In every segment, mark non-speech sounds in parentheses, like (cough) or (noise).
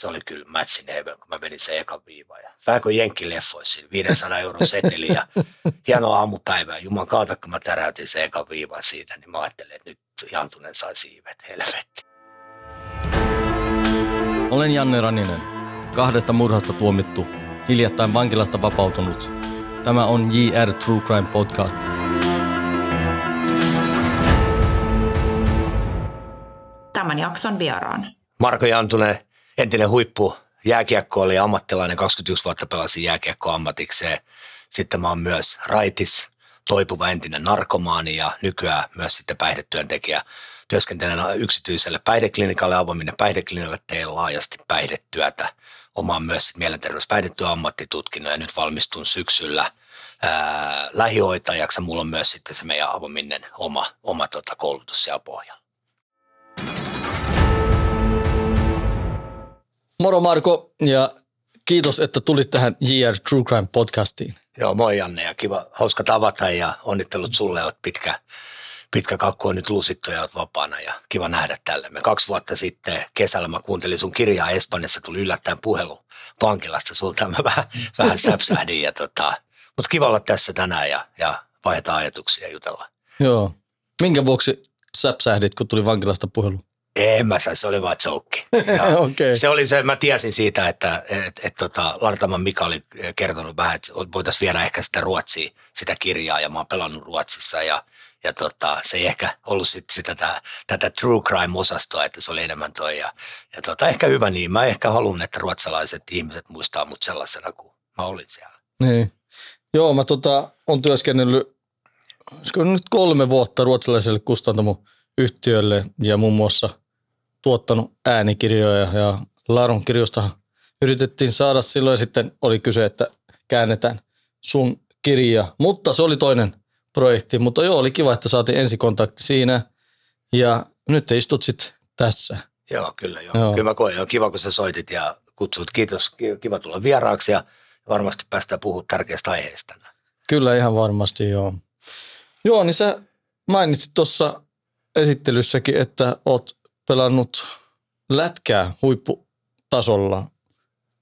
se oli kyllä matchin heaven, kun mä vedin sen ekan viivan. Ja vähän kuin jenkkileffoissa, 500 euron seteli ja hienoa aamupäivää. Juman kautta, kun mä täräytin sen ekan viivan siitä, niin mä ajattelin, että nyt Jantunen sai siivet, helvetti. Olen Janne Raninen, kahdesta murhasta tuomittu, hiljattain vankilasta vapautunut. Tämä on JR True Crime Podcast. Tämän jakson vieraan. Marko Jantunen, entinen huippu jääkiekko oli ammattilainen, 21 vuotta pelasin jääkiekko ammatikseen. Sitten mä oon myös raitis, toipuva entinen narkomaani ja nykyään myös sitten päihdetyöntekijä. Työskentelen yksityiselle päihdeklinikalle, avoiminen päihdeklinikalle, teen laajasti päihdetyötä. Omaan myös mielenterveyspäihdetyö ammattitutkinnon ja nyt valmistun syksyllä ää, lähihoitajaksi. Mulla on myös sitten se meidän avoiminen oma, oma tota, koulutus siellä pohjalla. Moro Marko ja kiitos, että tulit tähän JR True Crime podcastiin. Joo, moi Janne ja kiva, hauska tavata ja onnittelut sulle, olet pitkä, pitkä kakku on nyt lusittu ja vapaana ja kiva nähdä tälle. Me kaksi vuotta sitten kesällä mä kuuntelin sun kirjaa Espanjassa, tuli yllättäen puhelu vankilasta sulta, mä vähän, vähän säpsähdin ja tota, mutta kiva olla tässä tänään ja, ja vaihtaa ajatuksia ja jutella. Joo. Minkä vuoksi säpsähdit, kun tuli vankilasta puhelu? En mä se oli vaan joke. (laughs) okay. Se oli se, mä tiesin siitä, että et, et, tota, Lartaman Mika oli kertonut vähän, että voitaisiin viedä ehkä sitä Ruotsia, sitä kirjaa, ja mä oon pelannut Ruotsissa, ja, ja tota, se ei ehkä ollut sit sitä tätä, tätä true crime-osastoa, että se oli enemmän toi, ja, ja tota, ehkä hyvä niin. Mä ehkä haluan, että ruotsalaiset ihmiset muistaa mut sellaisena kuin mä olin siellä. Niin. Joo, mä tota, on työskennellyt nyt kolme vuotta ruotsalaiselle kustantamoyhtiölle ja muun muassa tuottanut äänikirjoja ja Larun kirjoista yritettiin saada silloin ja sitten oli kyse, että käännetään sun kirja. Mutta se oli toinen projekti, mutta joo, oli kiva, että saatiin ensikontakti siinä ja nyt te istut sitten tässä. Joo, kyllä joo. joo. Kyllä mä koen, joo, kiva kun sä soitit ja kutsut. Kiitos, kiva tulla vieraaksi ja varmasti päästään puhumaan tärkeästä aiheesta. Kyllä ihan varmasti joo. Joo, niin sä mainitsit tuossa esittelyssäkin, että oot pelannut lätkää huipputasolla.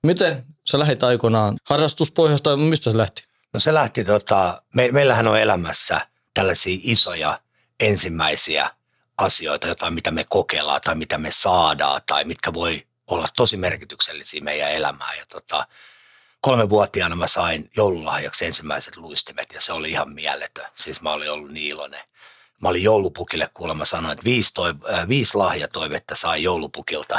Miten sä lähit aikoinaan harrastuspohjasta, mistä se lähti? No se lähti, tota, me, meillähän on elämässä tällaisia isoja ensimmäisiä asioita, jotain mitä me kokeillaan tai mitä me saadaan tai mitkä voi olla tosi merkityksellisiä meidän elämään. Ja tota, kolmevuotiaana mä sain joululahjaksi ensimmäiset luistimet ja se oli ihan mieletön. Siis mä olin ollut niin iloinen. Mä olin joulupukille kuulemma sanoin, että viisi, toiv- äh, viisi lahjatoivetta sai joulupukilta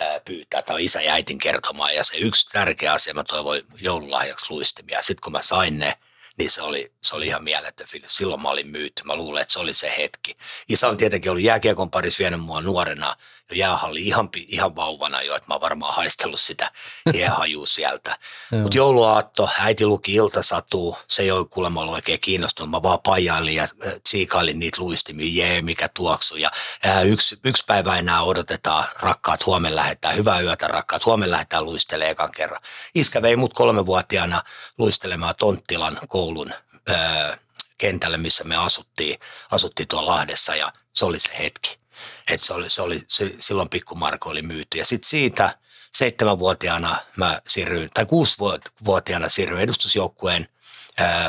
äh, pyytää. Tämä isä ja äitin kertomaan ja se yksi tärkeä asia mä toivoin joululahjaksi luistimia. Sitten kun mä sain ne, niin se oli, se oli ihan mieletön fiilis. Silloin mä olin myyty. Mä luulen, että se oli se hetki. Isä on tietenkin ollut jääkiekon parissa vienyt mua nuorena jo jäähalli ihan, ihan vauvana jo, että mä oon varmaan haistellut sitä (laughs) jäähajua sieltä. Mutta jouluaatto, äiti luki iltasatuu, se ei ole kuulemma ollut oikein kiinnostunut. Mä vaan pajailin ja äh, tsiikailin niitä luistimia, jee mikä tuoksu. Ja ää, yksi, yksi päivä enää odotetaan, rakkaat huomenna lähetään, hyvää yötä rakkaat, huomenna lähetään luistelemaan ekan kerran. Iskä vei mut kolmevuotiaana luistelemaan Tonttilan koulun ää, kentälle, missä me asuttiin, asuttiin tuolla Lahdessa ja se oli se hetki. Et se oli, se oli, se, silloin pikku Marko oli myyty. Ja sitten siitä seitsemänvuotiaana mä siirryin, tai kuusivuotiaana siirryin edustusjoukkueen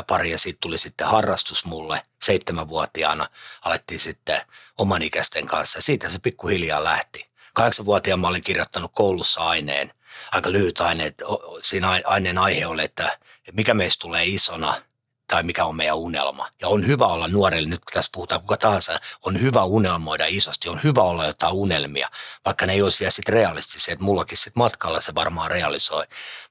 pari ja siitä tuli sitten harrastus mulle seitsemänvuotiaana. Alettiin sitten oman ikäisten kanssa ja siitä se pikkuhiljaa lähti. Kahdeksanvuotiaana mä olin kirjoittanut koulussa aineen, aika lyhyt aine. Siinä aineen aihe oli, että mikä meistä tulee isona – tai mikä on meidän unelma. Ja on hyvä olla nuorille, nyt kun tässä puhutaan kuka tahansa, on hyvä unelmoida isosti, on hyvä olla jotain unelmia, vaikka ne ei olisi vielä sitten realistisia, että mullakin sitten matkalla se varmaan realisoi.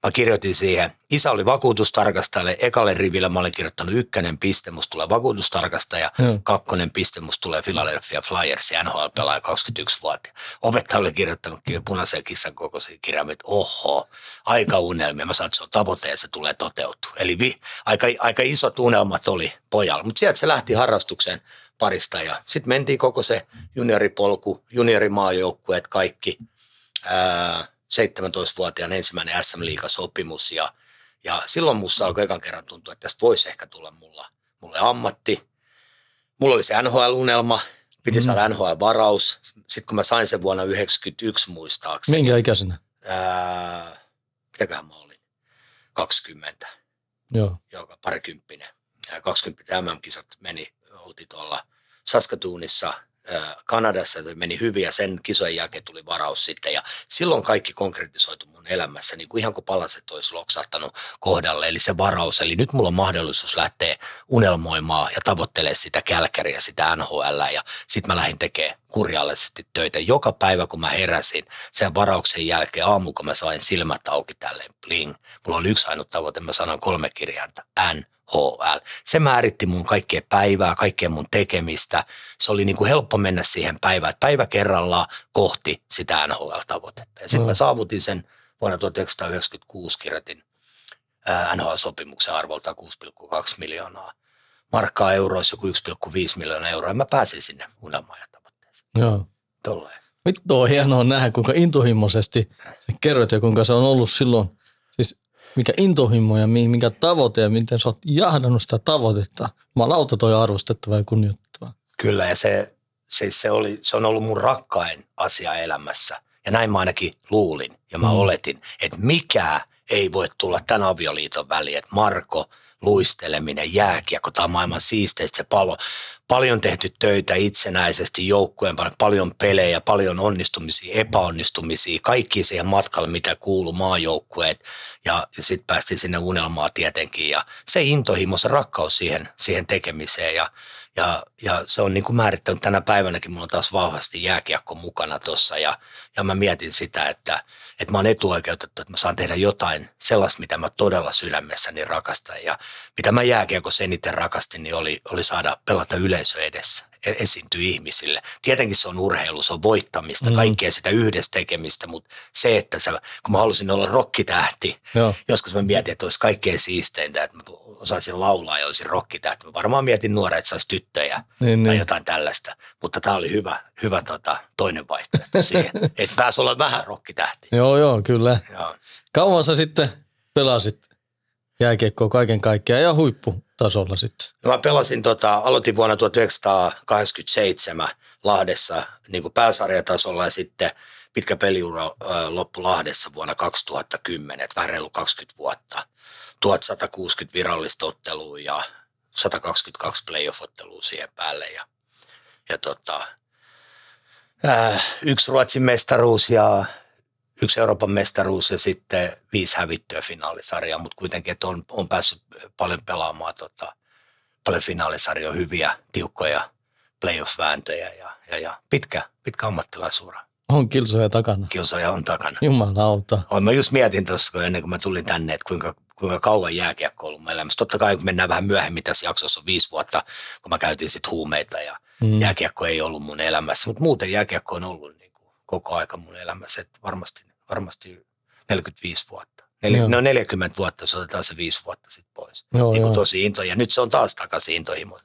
Mä kirjoitin siihen, isä oli vakuutustarkastajalle, ekalle riville mä olin kirjoittanut ykkönen piste, musta tulee vakuutustarkastaja, hmm. kakkonen piste, musta tulee Philadelphia Flyers, NHL pelaaja 21 vuotta. Opettaja oli kirjoittanut punaisen kissan kokoisen kirjan, että oho, aika unelmia. Mä sanoin, että se on tavoite ja se tulee toteutua. Eli vi, aika, aika isot unelmat oli pojalla, mutta sieltä se lähti harrastuksen parista ja sitten mentiin koko se junioripolku, juniorimaajoukkueet, kaikki. Ää, 17-vuotiaan ensimmäinen SM sopimus ja, ja silloin musta alkoi ekan kerran tuntua, että tästä voisi ehkä tulla mulla, mulle ammatti. Mulla oli se NHL-unelma, piti mm. saada NHL-varaus. Sitten kun mä sain sen vuonna 1991 muistaakseni. Minkä ikäisenä? ää, mitäköhän mä olin, 20, Joo. joka parikymppinen. Ää, 20 MM-kisat meni, oltiin tuolla Saskatoonissa – Kanadassa meni hyvin ja sen kisojen jälkeen tuli varaus sitten. Ja silloin kaikki konkretisoitu mun elämässä niin kuin ihan kuin palaset olisi loksahtanut kohdalle. Eli se varaus eli nyt mulla on mahdollisuus lähteä unelmoimaan ja tavoittelee sitä kälkäriä, sitä NHL ja sitten mä lähdin tekemään kurjallisesti töitä. Joka päivä kun mä heräsin sen varauksen jälkeen aamu kun mä sain silmät auki tälleen bling. Mulla oli yksi ainut tavoite, mä sanoin kolme kirjainta N HL. Se määritti mun kaikkea päivää, kaikkea mun tekemistä. Se oli niin kuin helppo mennä siihen päivään, että päivä kerrallaan kohti sitä NHL-tavoitetta. Ja sitten mm. mä saavutin sen vuonna 1996 kirjoitin NHL-sopimuksen arvolta 6,2 miljoonaa markkaa euroissa, joku 1,5 miljoonaa euroa. Ja mä pääsin sinne unelmaan tavoitteeseen. Joo. Tolleen. Vittu on hienoa nähdä, kuinka intohimoisesti sä kerroit ja kuinka se on ollut silloin mikä intohimo ja mikä tavoite ja miten sä oot jahdannut sitä tavoitetta. Mä lauta toi arvostettava ja kunnioittava. Kyllä ja se, se, se, oli, se on ollut mun rakkain asia elämässä. Ja näin mä ainakin luulin ja mä mm. oletin, että mikä ei voi tulla tämän avioliiton väliin, että Marko – luisteleminen, jääkiekko, tämä on maailman siisteistä se pallo. Paljon tehty töitä itsenäisesti joukkueen, paljon pelejä, paljon onnistumisia, epäonnistumisia, kaikki siihen matkalle, mitä kuuluu maajoukkueet. Ja sitten päästiin sinne unelmaa tietenkin ja se intohimo, se rakkaus siihen, siihen tekemiseen. Ja, ja, ja se on niin kuin määrittänyt tänä päivänäkin, mulla on taas vahvasti jääkiekko mukana tuossa ja, ja mä mietin sitä, että – että mä oon etuoikeutettu, että mä saan tehdä jotain sellaista, mitä mä todella sydämessäni rakastan. Ja mitä mä jääkiekossa eniten rakastin, niin oli, oli saada pelata yleisö edessä, e-, esiintyä ihmisille. Tietenkin se on urheilu, se on voittamista, mm. kaikkea sitä yhdessä tekemistä, mutta se, että sä, kun mä halusin olla rokkitähti, Joo. joskus mä mietin, että olisi kaikkein siisteintä, että mä osaisin laulaa ja olisin rokkitähti. Mä varmaan mietin nuoret, että saisi tyttöjä niin, tai niin. jotain tällaista. Mutta tämä oli hyvä, hyvä tota, toinen vaihtoehto siihen, (laughs) että pääsi olla vähän rokkitähti. joo, joo, kyllä. Joo. Kauan sä sitten pelasit jääkiekkoa kaiken kaikkiaan ja huipputasolla sitten? Mä pelasin, tota, aloitin vuonna 1987 Lahdessa niin kuin pääsarjatasolla ja sitten pitkä peliura loppui Lahdessa vuonna 2010, että vähän reilu 20 vuotta. 1160 virallista ottelua ja 122 playoff-ottelua siihen päälle. Ja, ja tota, yksi Ruotsin mestaruus ja yksi Euroopan mestaruus ja sitten viisi hävittyä finaalisarjaa, mutta kuitenkin, että on, on päässyt paljon pelaamaan tota, paljon finaalisarjoja, hyviä, tiukkoja playoff-vääntöjä ja, ja, ja pitkä, pitkä ammattilaisuura. On kilsoja takana. Kilsoja on takana. Jumalauta. On, mä just mietin tuossa, ennen kuin mä tulin tänne, että kuinka kuinka kauan jääkiekko on ollut elämässä. Totta kai kun mennään vähän myöhemmin tässä jaksossa on viisi vuotta, kun mä käytin sitten huumeita ja mm. jääkiekko ei ollut mun elämässä. Mutta muuten jääkiekko on ollut niin kuin koko aika mun elämässä, että varmasti, varmasti 45 vuotta. Nel, no 40 vuotta, se otetaan se viisi vuotta sitten pois. Joo, niin kuin tosi into. Ja nyt se on taas takaisin intohimo.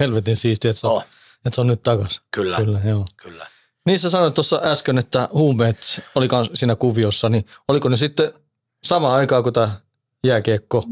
Helvetin siistiä, että se on, oh. että se on nyt takaisin. Kyllä, kyllä. Joo. kyllä. Niin sä sanoit tuossa äsken, että huumeet oli siinä kuviossa, niin oliko ne sitten sama aikaa kuin tämä jääkiekko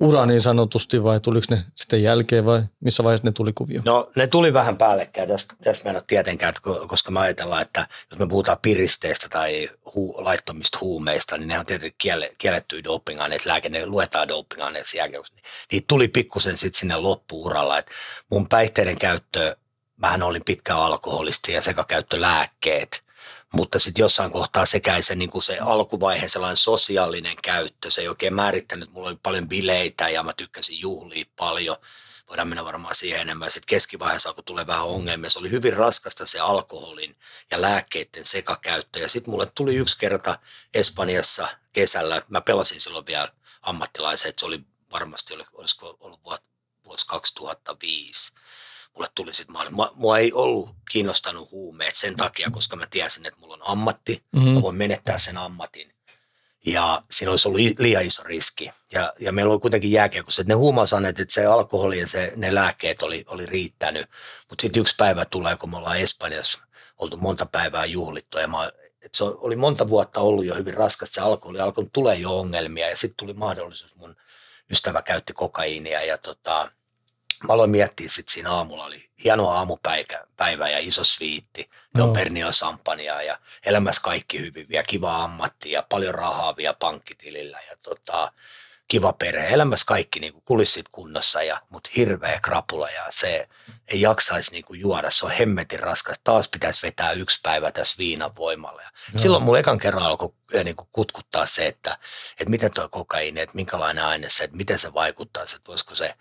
ura niin sanotusti vai tuliko ne sitten jälkeen vai missä vaiheessa ne tuli kuvio? No ne tuli vähän päällekkäin. Tästä, tästä mä en ole tietenkään, koska me ajatellaan, että jos me puhutaan piristeistä tai hu, laittomista huumeista, niin ne on tietenkin kiellettyjä dopingaineet, lääke, ne luetaan dopingaineeksi jääkiekossa. Niin, niitä tuli pikkusen sitten sinne loppuuralla. Et mun päihteiden käyttö, mähän olin pitkä alkoholisti ja sekakäyttölääkkeet – mutta sitten jossain kohtaa sekä se, niin kuin se alkuvaihe, sellainen sosiaalinen käyttö, se ei oikein määrittänyt. Mulla oli paljon bileitä ja mä tykkäsin juhlia paljon. Voidaan mennä varmaan siihen enemmän. Sitten keskivaiheessa, kun tulee vähän ongelmia, se oli hyvin raskasta se alkoholin ja lääkkeiden sekakäyttö. Ja sitten mulle tuli yksi kerta Espanjassa kesällä, mä pelasin silloin vielä ammattilaiset, se oli varmasti, olisiko ollut vuosi 2005 mulle tuli sitten, mä mua, mua ei ollut kiinnostanut huumeet sen takia, koska mä tiesin, että mulla on ammatti, mm-hmm. mä voin menettää sen ammatin. Ja siinä olisi ollut liian iso riski. Ja, ja meillä oli kuitenkin jääkiekossa, että ne huumausaineet, että se alkoholi ja se, ne lääkkeet oli, oli riittänyt. Mutta sitten yksi päivä tulee, kun me ollaan Espanjassa oltu monta päivää juhlittu. Ja mä, että se oli monta vuotta ollut jo hyvin raskasta, se alkoholi alkoi tulee jo ongelmia. Ja sitten tuli mahdollisuus, mun ystävä käytti kokaiinia ja tota, mä aloin miettiä sitten siinä aamulla, oli hieno aamupäivä ja iso sviitti, no. Pernio Sampania ja elämässä kaikki hyvin, vielä kiva ammatti ja paljon rahaa vielä pankkitilillä ja tota, kiva perhe. Elämässä kaikki niin kulissit kunnossa, ja, mutta hirveä krapula ja se ei jaksaisi niin kuin juoda. Se on hemmetin raskas. Taas pitäisi vetää yksi päivä tässä viinan voimalla. Ja silloin mulla ekan kerran alkoi äh, niin kuin kutkuttaa se, että, että miten tuo kokaiini, että minkälainen aine se, että miten se vaikuttaa, että voisiko se,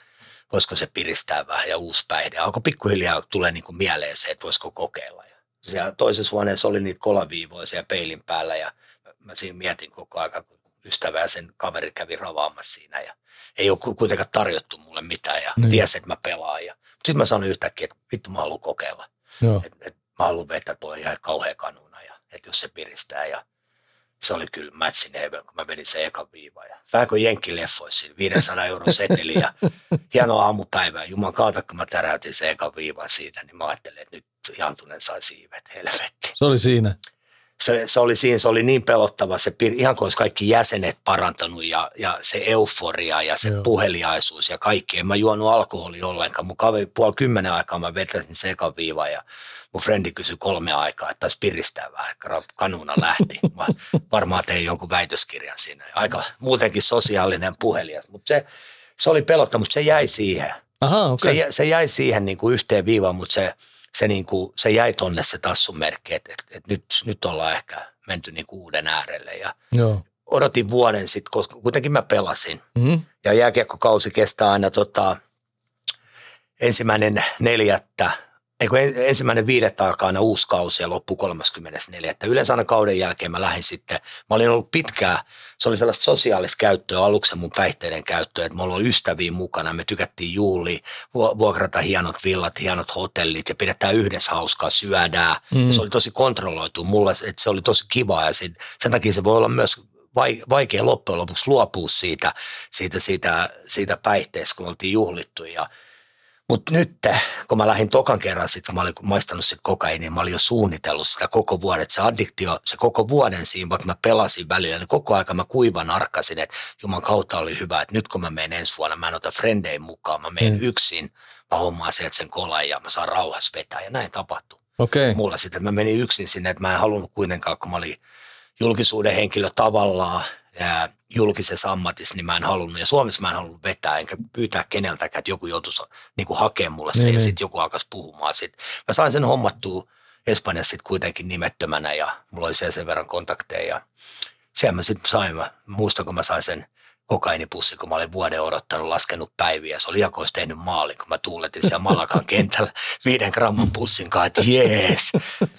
voisiko se piristää vähän ja uusi päihde. Alkoi pikkuhiljaa tulee niin kuin mieleen se, että voisiko kokeilla. Ja siellä toisessa huoneessa oli niitä kolaviivoja siellä peilin päällä ja mä, siinä mietin koko ajan, kun ystävä ja sen kaveri kävi ravaamassa siinä ja ei ole kuitenkaan tarjottu mulle mitään ja Niin. tiesi, että mä pelaan. Ja sitten mä sanoin yhtäkkiä, että vittu mä haluan kokeilla. Joo. Et, et mä haluan vetää tuo ihan kauhea kanuna ja että jos se piristää ja se oli kyllä matchin heaven, kun mä vedin sen ekan viivan. Ja vähän kuin jenkkileffoissa, siinä 500 euron seteli ja hieno aamupäivä. Juman kautta, kun mä täräytin sen ekan viivan siitä, niin mä ajattelin, että nyt Jantunen sai siivet, helvetti Se oli siinä. Se, se oli siinä, se oli niin pelottava, se ihan kuin olisi kaikki jäsenet parantanut ja, ja se euforia ja se Joo. Puheliaisuus ja kaikki. En mä juonut alkoholia ollenkaan. Mun kaveri puoli kymmenen aikaa mä vetäsin se ekan viivan ja mun frendi kysyi kolme aikaa, että taisi piristää vähän, kanuna lähti. (laughs) Mä varmaan tein jonkun väitöskirjan siinä. Aika muutenkin sosiaalinen puhelias, mutta se, se oli pelottava, mutta se jäi siihen Aha, se, okei. jä- se jäi siihen niin kuin yhteen viivaan, mutta se, se, niin kuin, se jäi tonne se tassun merkki, että et, et nyt, nyt ollaan ehkä menty niin kuin uuden äärelle. Ja Joo. odotin vuoden sitten, koska kuitenkin mä pelasin. Mm. Ja jääkiekkokausi kestää aina tota, ensimmäinen neljättä, ei kun en- ensimmäinen viidettä alkaa aina uusi kausi ja loppuu 34. Yleensä aina kauden jälkeen mä lähdin sitten, mä olin ollut pitkään, se oli sellaista sosiaalista käyttöä aluksi mun päihteiden käyttöä, että mulla oli ystäviä mukana, me tykättiin juuli, vuokrata hienot villat, hienot hotellit ja pidetään yhdessä hauskaa, syödään. Mm. Se oli tosi kontrolloitu mulle, että se oli tosi kiva ja sit, sen takia se voi olla myös vai- vaikea loppujen lopuksi luopua siitä, siitä, siitä, siitä päihteestä, kun oltiin juhlittu. Ja, mutta nyt, kun mä lähdin tokan kerran, sit, kun mä olin maistanut sit kokainia, mä olin jo suunnitellut sitä koko vuoden. Se addiktio, se koko vuoden siinä, vaikka mä pelasin välillä, niin koko aika mä kuivan arkkasin, että Juman kautta oli hyvä, että nyt kun mä menen ensi vuonna, mä en ota frendejä mukaan, mä menen Mm. yksin, mä hommaan sieltä sen kolan ja mä saan rauhassa vetää ja näin tapahtui Okei. mulla sitten. Mä menin yksin sinne, että mä en halunnut kuitenkaan, kun mä olin julkisuuden henkilö tavallaan ja julkisessa ammatissa, niin mä en halunnut. Ja Suomessa mä en halunnut vetää, enkä pyytää keneltäkään, että joku joutuisi niin kuin hakemaan mulle sen Niin, ja niin. sitten joku alkaisi puhumaan. Sit. Mä sain sen hommattua Espanjassa sitten kuitenkin nimettömänä ja mulla oli siellä sen verran kontakteja. Ja siellä mä sitten sain, mä muistan kun mä sain sen kokainipussi, kun mä olin vuoden odottanut, laskenut päiviä. Se oli olisi tehnyt maalin, kun mä tuuletin siellä Malakan (laughs) kentällä viiden gramman pussin kanssa, että jees.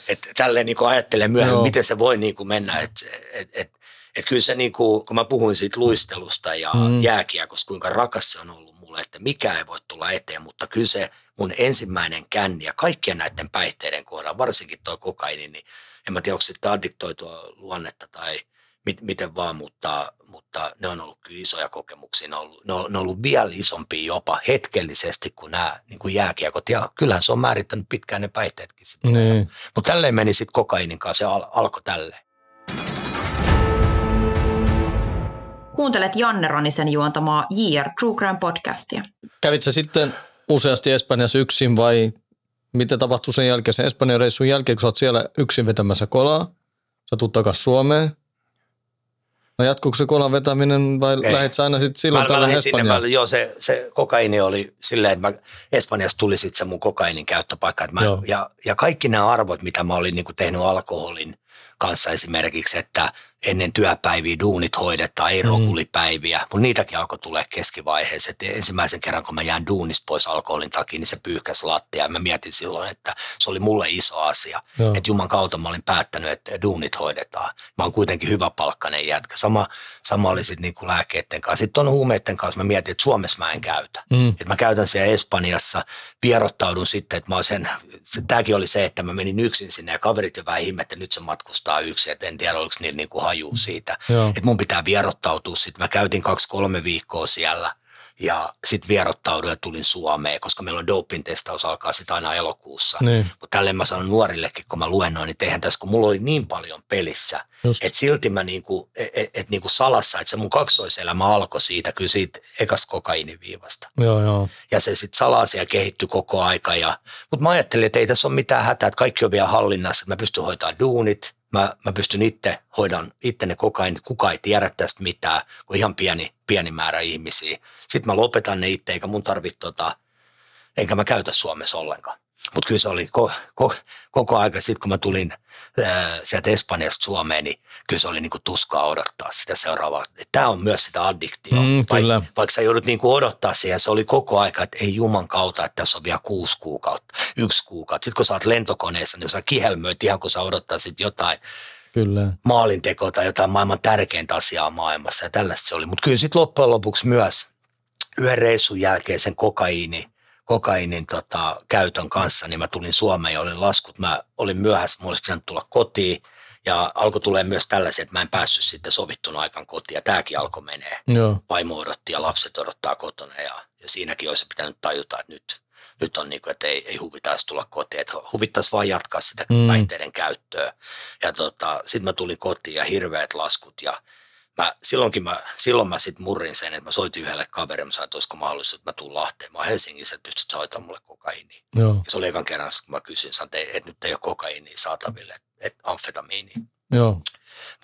Että tälleen niin ajattelen myöhemmin, Joo. miten se voi niin kuin mennä. Että et, et, et kyllä se, niin kuin, kun mä puhuin siitä luistelusta ja Mm. mm. jääkiekosta, kuinka rakas se on ollut mulle, että mikä ei voi tulla eteen, mutta kyllä se mun ensimmäinen känni ja kaikkien näiden päihteiden kohdalla, varsinkin tuo kokaini, niin en mä tiedä, onko sitten addiktoitua luonnetta tai mit, miten vaan, mutta, mutta ne on ollut kyllä isoja kokemuksia. Ne on ollut, ne on, ne on ollut vielä isompia jopa hetkellisesti kuin nämä niin kuin jääkiekot. Ja kyllähän se on määrittänyt pitkään ne päihteetkin. Niin. Mutta tälleen meni sitten kokainin kanssa, se al, alkoi tälleen. Kuuntelet Janne Ronisen juontamaa JR True Crime podcastia. Kävit sä sitten useasti Espanjassa yksin vai mitä tapahtui sen jälkeen, sen Espanjan reissun jälkeen, kun sä oot siellä yksin vetämässä kolaa? Sä tuut takaisin Suomeen. No jatkuuko se kolan vetäminen vai Ei. lähdet sä aina sitten silloin Mä, mä tällä lähdin sinne, Espanjaan? mä, joo, se, se kokaini oli silleen, että mä, Espanjassa tuli sitten se mun kokainin käyttöpaikka. Että mä, Joo. ja, ja kaikki nämä arvot, mitä mä olin niin tehnyt alkoholin kanssa esimerkiksi, että ennen työpäiviä duunit hoidetaan, ei Mm. rokulipäiviä, mutta niitäkin alkoi tulee keskivaiheessa. Et ensimmäisen kerran, kun mä jään duunista pois alkoholin takia, niin se pyyhkäsi lattia. Ja mä mietin silloin, että se oli mulle iso asia. Joo. Että Juman kautta mä olin päättänyt, että duunit hoidetaan. Mä oon kuitenkin hyvä palkkainen jätkä. Sama, sama oli sitten niinku lääkkeiden kanssa. Sitten on huumeiden kanssa mä mietin, että Suomessa mä en käytä. Mm. Että mä käytän siellä Espanjassa, vierottaudun sitten, että mä sen, se, tämäkin oli se, että mä menin yksin sinne ja kaverit jo vähän ihmettä, että nyt se matkustaa yksin, että en tiedä oliko niillä niinku haju siitä. Joo. Että mun pitää vierottautua sitten. Mä käytin kaksi-kolme viikkoa siellä ja sitten vierottauduin ja tulin Suomeen, koska meillä on doping testaus alkaa sitten aina elokuussa. Niin. Mutta tälleen mä sanon nuorillekin, kun mä luennoin, niin tehän tässä, kun mulla oli niin paljon pelissä, että silti mä niinku, et, et, et niinku salassa, että se mun kaksoiselämä alkoi siitä, kyllä siitä ekasta kokainiviivasta. Joo, joo. Ja se sitten salasi ja kehittyi koko aika. Ja, mutta mä ajattelin, että ei tässä ole mitään hätää, että kaikki on vielä hallinnassa, että mä pystyn hoitamaan duunit, mä, mä pystyn itse hoidan itse ne kokainit, kukaan ei tiedä tästä mitään, kun ihan pieni, pieni määrä ihmisiä. Sitten mä lopetan ne itse, eikä mun tarvitse tota, enkä mä käytä Suomessa ollenkaan. Mutta kyllä se oli ko, ko, koko aika sitten, kun mä tulin ää, sieltä Espanjasta Suomeen, niin kyllä se oli niinku tuskaa odottaa sitä seuraavaa. Tämä on myös sitä addiktiota. Mm, kyllä. Vaik, vaikka sä joudut niinku odottaa siihen, se oli koko aika, että ei juman kautta, että tässä on vielä kuusi kuukautta, yksi kuukautta. Sitten kun sä oot lentokoneessa, niin sä kihelmöit ihan kun sä odottaisit jotain Kyllä. maalintekoa tai jotain maailman tärkeintä asiaa maailmassa ja tällaista se oli. Mutta kyllä sitten loppujen lopuksi myös yhden reissun jälkeen sen kokaiini, kokainin tota, käytön kanssa, niin mä tulin Suomeen ja olin laskut. Mä olin myöhässä, mulla olisi pitänyt tulla kotiin ja alkoi tulee myös tällaisia, että mä en päässyt sitten sovittuna aikaan kotiin ja tämäkin alkoi menee. Joo. Vaimo odotti ja lapset odottaa kotona ja, ja siinäkin olisi pitänyt tajuta, että nyt, nyt on niin kuin, että ei, ei huvittaisi tulla kotiin, että huvittaisi vaan jatkaa sitä mm. päihteiden käyttöä. Ja tota, sitten mä tulin kotiin ja hirveät laskut ja mä, silloinkin mä, silloin mä sitten murrin sen, että mä soitin yhdelle kaverille, mä sanoin, että olisiko mahdollisuus, että mä tuun Lahteen. Mä oon Helsingissä, että pystyt sä hoitamaan mulle kokaiiniä. Joo. Ja se oli ekan kerran, kun mä kysyin, sanoin, että, että nyt ei ole kokaiiniä saataville, että, että amfetamiini. Joo.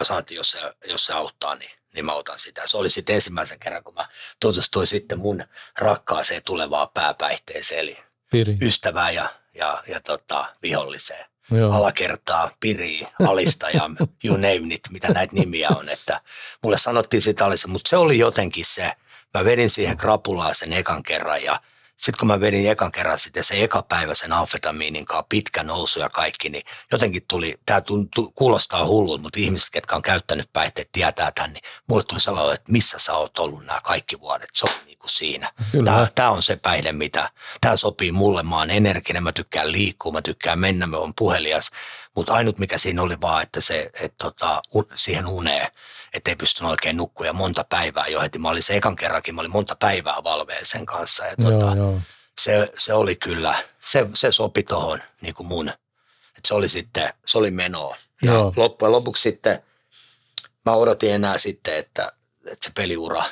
Mä sanoin, että jos se, jos se auttaa, niin, niin mä otan sitä. Se oli sitten ensimmäisen kerran, kun mä tutustuin sitten mun rakkaaseen tulevaan pääpäihteeseen, eli Piri. ystävään ja, ja, ja tota, viholliseen. Joo. Alakertaa, piri, alista ja you name it, mitä näitä nimiä on. Että mulle sanottiin sitä mutta se oli jotenkin se, mä vedin siihen krapulaan sen ekan kerran ja sitten kun mä vedin ekan kerran sitten se eka päivä sen amfetamiinin kanssa, pitkä nousu ja kaikki, niin jotenkin tuli, tämä kuulostaa hullulta, mutta ihmiset, ketkä on käyttänyt päihteet, tietää tämän, niin mulle tuli sellainen, että missä sä oot ollut nämä kaikki vuodet, se on niin kuin siinä. Tämä, tämä on se päihde, mitä, tämä sopii mulle, mä oon energinen, mä tykkään liikkua, mä tykkään mennä, mä oon puhelias, mutta ainut mikä siinä oli vaan, että se, että tota, un, siihen uneen, että ei pystynyt oikein nukkua ja monta päivää jo heti. Mä olin se ekan kerrankin, mä olin monta päivää valveen sen kanssa ja tota, Joo, joo. se, se oli kyllä, se, se sopi tuohon niin kuin mun, että se oli sitten, se oli menoa. Ja Joo. loppujen lopuksi sitten mä odotin enää sitten, että, että se peliura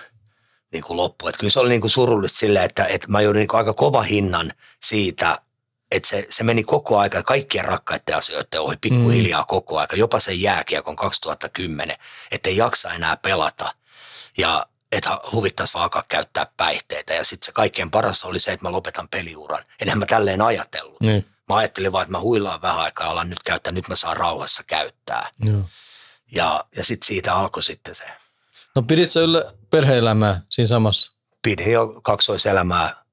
niin kuin loppui. Että kyllä se oli niin kuin surullista silleen, että, että mä joudun niin kuin aika kova hinnan siitä, että se, se meni koko aika kaikkien rakkaiden asioiden ohi pikkuhiljaa koko aika, jopa sen jääkiekon 2010, että ei jaksa enää pelata ja että huvittaisi vaan alkaa käyttää päihteitä. Ja sitten se kaikkein paras oli se, että mä lopetan peliuran. Enhän mä tälleen ajatellut. Niin. Mä ajattelin vaan, että mä huilaan vähän aikaa ja alan nyt käyttää, nyt mä saan rauhassa käyttää. Joo. Ja, ja sitten siitä alkoi sitten se. No pidit sä yllä perhe-elämää siinä samassa? Pidin jo kaksoiselämää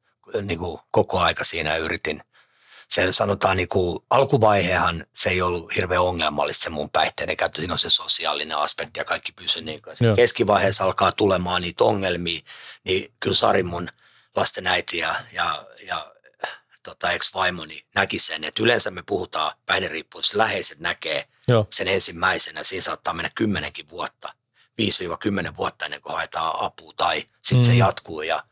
niin kuin koko aika siinä yritin. Se sanotaan niin kuin, alkuvaihehan se ei ollut hirveän ongelmallista se mun päihteiden käyttö. Siinä on se sosiaalinen aspekti ja kaikki pysyy niin kuin. Joo. Keskivaiheessa alkaa tulemaan niitä ongelmia, niin kyllä Sari mun lasten äiti ja, ja, ja tota, ex-vaimoni näki sen, että yleensä me puhutaan päihderiippuvuudesta, läheiset näkee Joo. sen ensimmäisenä. Siinä saattaa mennä kymmenenkin vuotta, 5-10 vuotta ennen kuin haetaan apua tai sitten mm. se jatkuu. Ja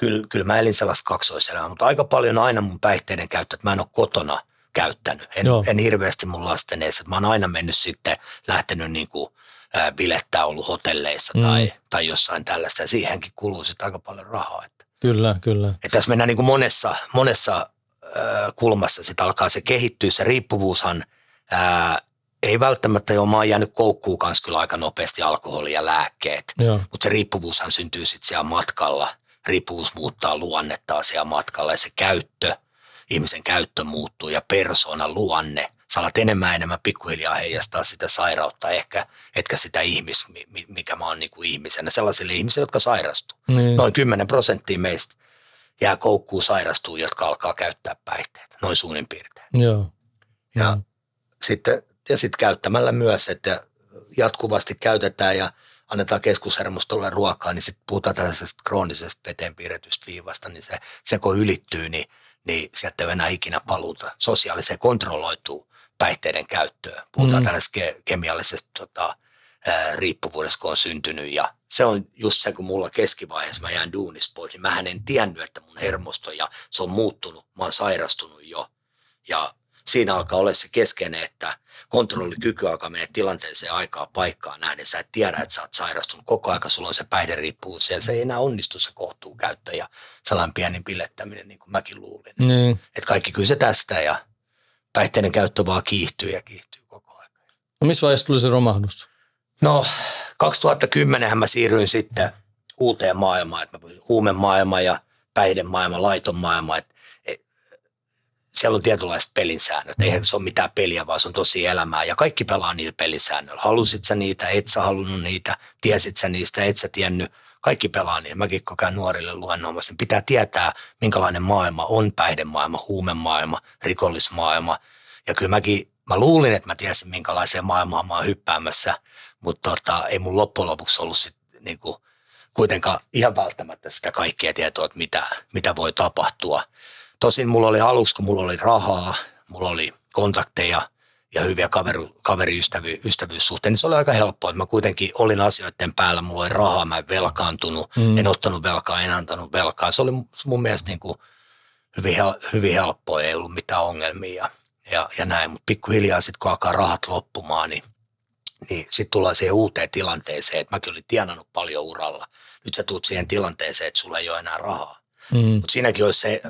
kyllä, kyllä mä elin sellaista kaksoiselämää, mutta aika paljon aina mun päihteiden käyttö, että mä en ole kotona käyttänyt. En, Joo. en hirveästi mun lasten edes. Mä oon aina mennyt sitten, lähtenyt niin kuin, ää, bilettää ollut hotelleissa Mm. tai, tai jossain tällaista. Ja siihenkin kuluu sitten aika paljon rahaa. Että, Kyllä, kyllä. että tässä mennään niin kuin monessa, monessa ää, kulmassa sitten alkaa se kehittyä. Se riippuvuushan ää, ei välttämättä ole, mä oon jäänyt koukkuun kanssa kyllä aika nopeasti alkoholi ja lääkkeet. Joo. Mutta se riippuvuushan syntyy sitten siellä matkalla. Riippuvuus muuttaa luonnettaan siellä matkalla ja se käyttö, ihmisen käyttö muuttuu ja persoonan luonne. Sä alat enemmän ja enemmän pikkuhiljaa heijastaa sitä sairautta ehkä, etkä sitä ihmis, mi- mi- mikä mä oon niin kuin ihmisenä. Sellaisille ihmisille, jotka sairastuu. Niin. Noin 10 prosenttia meistä jää koukkuun sairastuu, jotka alkaa käyttää päihteitä. Noin suunnin piirtein. Joo. Ja Joo. sitten, ja sitten käyttämällä myös, että jatkuvasti käytetään ja annetaan keskushermostolle ruokaa, niin sitten puhutaan tällaisesta kroonisesta veteen piirretystä viivasta, niin se, se kun ylittyy, niin, niin sieltä ei ole enää ikinä paluuta sosiaaliseen kontrolloituu päihteiden käyttöön. Puhutaan Mm. tällaisesta ke- kemiallisesta tota, ää, riippuvuudesta, kun on syntynyt ja se on just se, kun mulla keskivaiheessa mä jään duunis pois, niin mä en tiennyt, että mun hermosto ja se on muuttunut, mä oon sairastunut jo. Ja siinä alkaa olla se keskeinen, että kontrollikyky alkaa mennä tilanteeseen aikaa paikkaan nähden. Sä et tiedä, että sä oot sairastunut koko aika, sulla on se päihderiippuvuus siellä. Se ei enää onnistu se kohtuukäyttö ja sellainen pieni pilettäminen, niin kuin mäkin luulin. Niin. Että kaikki kyllä se tästä ja päihteiden käyttö vaan kiihtyy ja kiihtyy koko ajan. No missä vaiheessa tuli se romahdus? No 2010 mä siirryin sitten uuteen maailmaan, että mä huumemaailma ja päihdemaailma, laiton maailma, että siellä on tietynlaiset pelinsäännöt. Eihän se ole mitään peliä, vaan se on tosi elämää. Ja kaikki pelaa niillä pelisäännöillä. Halusit sä niitä, et sä halunnut niitä, tiesit sä niistä, et sä tiennyt. Kaikki pelaa niillä. Mäkin koko ajan nuorille luennoimassa. Pitää tietää, minkälainen maailma on päihdemaailma, huumemaailma, rikollismaailma. Ja kyllä mäkin, mä luulin, että mä tiesin, minkälaiseen maailmaan mä oon hyppäämässä. Mutta tota, ei mun loppujen lopuksi ollut sit, niinku, kuitenkaan ihan välttämättä sitä kaikkea tietoa, että mitä, mitä voi tapahtua. Tosin mulla oli aluksi, kun mulla oli rahaa, mulla oli kontakteja ja hyviä kaveri, kaveriystävyyssuhteita, niin se oli aika helppoa. Mä kuitenkin olin asioiden päällä, mulla oli rahaa, mä en velkaantunut, mm. en ottanut velkaa, en antanut velkaa. Se oli mun mielestä niin kuin hyvin, hyvin helppoa, ei ollut mitään ongelmia ja, ja, ja näin. Mutta pikkuhiljaa sitten kun alkaa rahat loppumaan, niin, niin sitten tullaan siihen uuteen tilanteeseen, että mäkin olin tienannut paljon uralla. Nyt sä tuut siihen tilanteeseen, että sulla ei ole enää rahaa. Mm. Mutta siinäkin olisi se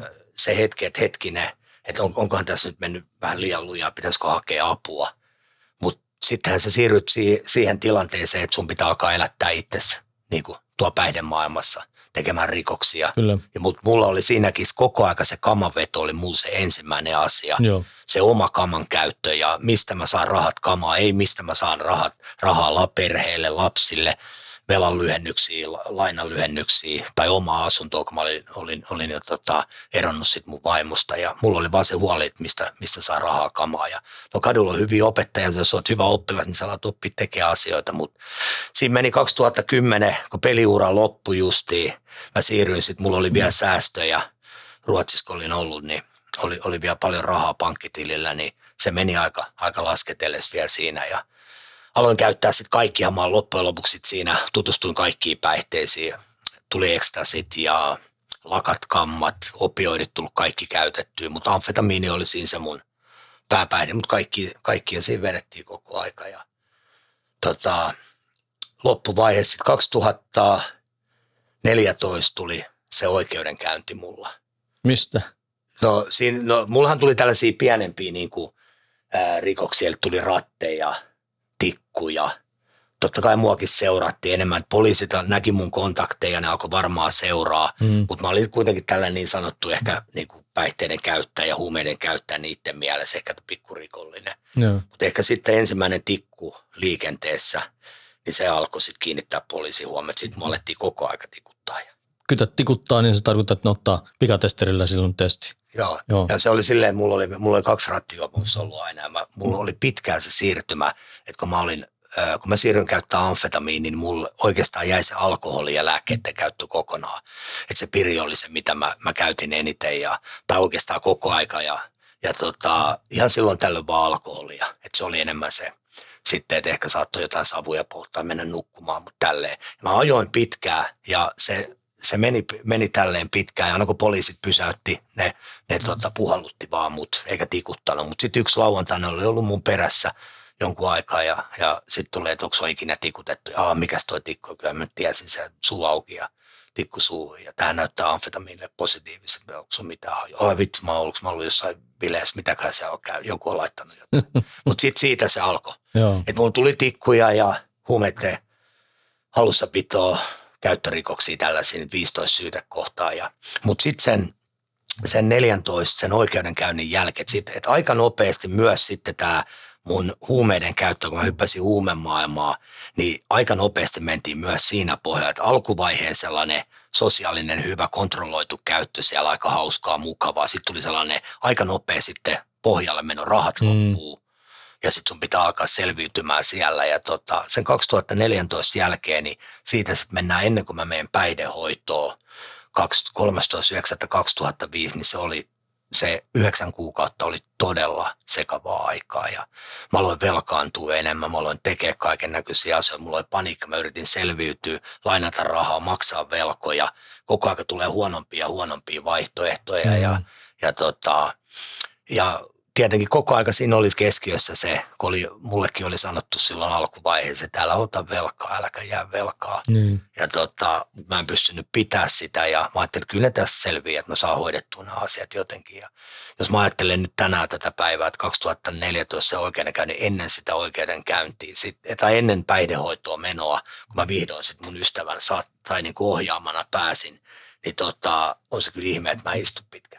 se hetki, että hetkinen, että on, onkohan tässä nyt mennyt vähän liian lujaa, pitäisikö hakea apua. Mutta sittenhän sä siirryt si- siihen tilanteeseen, että sun pitää alkaa elättää itsessä niin kuin tuo päihdemaailmassa tekemään rikoksia. Kyllä. Ja mut mulla oli siinäkin koko aika se kamaveto oli mulla se ensimmäinen asia. Joo. Se oma kaman käyttö ja mistä mä saan rahat kamaa, ei mistä mä saan rahat, rahaa perheelle, lapsille – velan lyhennyksiä, lainan lyhennyksiä tai omaa asuntoa, kun mä olin, olin, olin jo tota, eronnut sit mun vaimosta. Ja mulla oli vaan se huoli, että mistä, mistä saa rahaa kamaa. Ja no kadulla on hyviä opettajia, jos olet hyvä oppilas, niin sä alat oppia tekemään asioita, mutta siinä meni 2010, kun peliura loppui justiin, mä siirryin sitten, mulla oli vielä säästöjä, Ruotsissa kun olin ollut, niin oli, oli vielä paljon rahaa pankkitilillä, niin se meni aika, aika lasketelles vielä siinä. Ja aloin käyttää sitten kaikkia. Mä loppujen lopuksi sit siinä tutustuin kaikkiin päihteisiin. Tuli ekstasit ja lakat, kammat, opioidit tullut kaikki käytettyä, mutta amfetamiini oli siinä se mun pääpäihde, mutta kaikki, kaikki siinä vedettiin koko aika. Ja, tota, loppuvaiheessa sitten 2014 tuli se oikeudenkäynti mulla. Mistä? No, siinä, no mullahan tuli tällaisia pienempiä niin kuin, ää, rikoksia, eli tuli ratteja, tikkuja. Totta kai muakin seurattiin enemmän. Poliisit näki mun kontakteja, ne alkoi varmaan seuraa, mm. mutta mä olin kuitenkin tällä niin sanottu ehkä niin kuin päihteiden käyttäjä ja huumeiden käyttäjä niiden mielessä, ehkä pikkurikollinen. Mutta ehkä sitten ensimmäinen tikku liikenteessä, niin se alkoi sitten kiinnittää poliisin huomioon. Sitten me alettiin koko aika tikuttaa. Kytä tikuttaa, niin se tarkoittaa, että ne ottaa pikatesterillä silloin testi. Joo. Joo. Ja se oli silleen, mulla oli, mulla oli kaksi rattijuopumusta ollut aina. Mä, mulla oli pitkään se siirtymä, että kun mä olin kun mä siirryn käyttää amfetamiin, niin mulle oikeastaan jäi se alkoholi ja lääkkeiden käyttö kokonaan. Että se piri oli se, mitä mä, mä käytin eniten ja, tai oikeastaan koko aika ja, ja tota, ihan silloin tällöin vaan alkoholia. Että se oli enemmän se sitten, että ehkä saattoi jotain savuja polttaa mennä nukkumaan, mutta tälleen. Mä ajoin pitkään ja se se meni, meni tälleen pitkään ja aina kun poliisit pysäytti, ne, ne tota, puhallutti vaan mut, eikä tikuttanut. Mutta sitten yksi lauantaina oli ollut mun perässä jonkun aikaa ja, ja sitten tulee, että onko se ikinä tikutettu. Ja mikäs toi tikku, kyllä mä tiesin se suu auki ja tikku suu. Ja tähän näyttää amfetamiinille positiivisesti, onko se mitään hajua. vitsi, mä oon, mä ollut jossain bileessä, mitäkään se on käynyt, joku on laittanut jotain. (laughs) Mutta sitten siitä se alkoi. Että mulla tuli tikkuja ja huumeiden hallussapitoa, käyttörikoksia tällaisia 15 syytä kohtaa. Ja, mutta sitten sen, sen 14, sen oikeudenkäynnin jälkeen, että aika nopeasti myös sitten tämä mun huumeiden käyttö, kun mä hyppäsin huumemaailmaa, niin aika nopeasti mentiin myös siinä pohjalla, että alkuvaiheen sellainen sosiaalinen hyvä kontrolloitu käyttö siellä aika hauskaa, mukavaa. Sitten tuli sellainen aika nopea sitten pohjalle meno, rahat mm. loppuu ja sitten sun pitää alkaa selviytymään siellä. Ja tota, sen 2014 jälkeen, niin siitä sitten mennään ennen kuin mä menen päihdehoitoon 13.9.2005, niin se oli se yhdeksän kuukautta oli todella sekavaa aikaa ja mä aloin velkaantua enemmän, mä aloin tekemään kaiken näköisiä asioita, mulla oli paniikka, mä yritin selviytyä, lainata rahaa, maksaa velkoja, koko ajan tulee huonompia ja huonompia vaihtoehtoja mm. ja, ja, tota, ja tietenkin koko aika siinä olisi keskiössä se, kun oli, mullekin oli sanottu silloin alkuvaiheessa, että älä ota velkaa, äläkä jää velkaa. Mm. Ja tota, mä en pystynyt pitää sitä ja mä ajattelin, että kyllä ne tässä selviää, että mä saan hoidettua nämä asiat jotenkin. Ja jos mä ajattelen nyt tänään tätä päivää, että 2014 se oikeudenkäynti ennen sitä oikeudenkäyntiä, sit, tai ennen päihdehoitoa menoa, kun mä vihdoin sitten mun ystävän saat, tai niin kuin ohjaamana pääsin, niin tota, on se kyllä ihme, että mä istun pitkään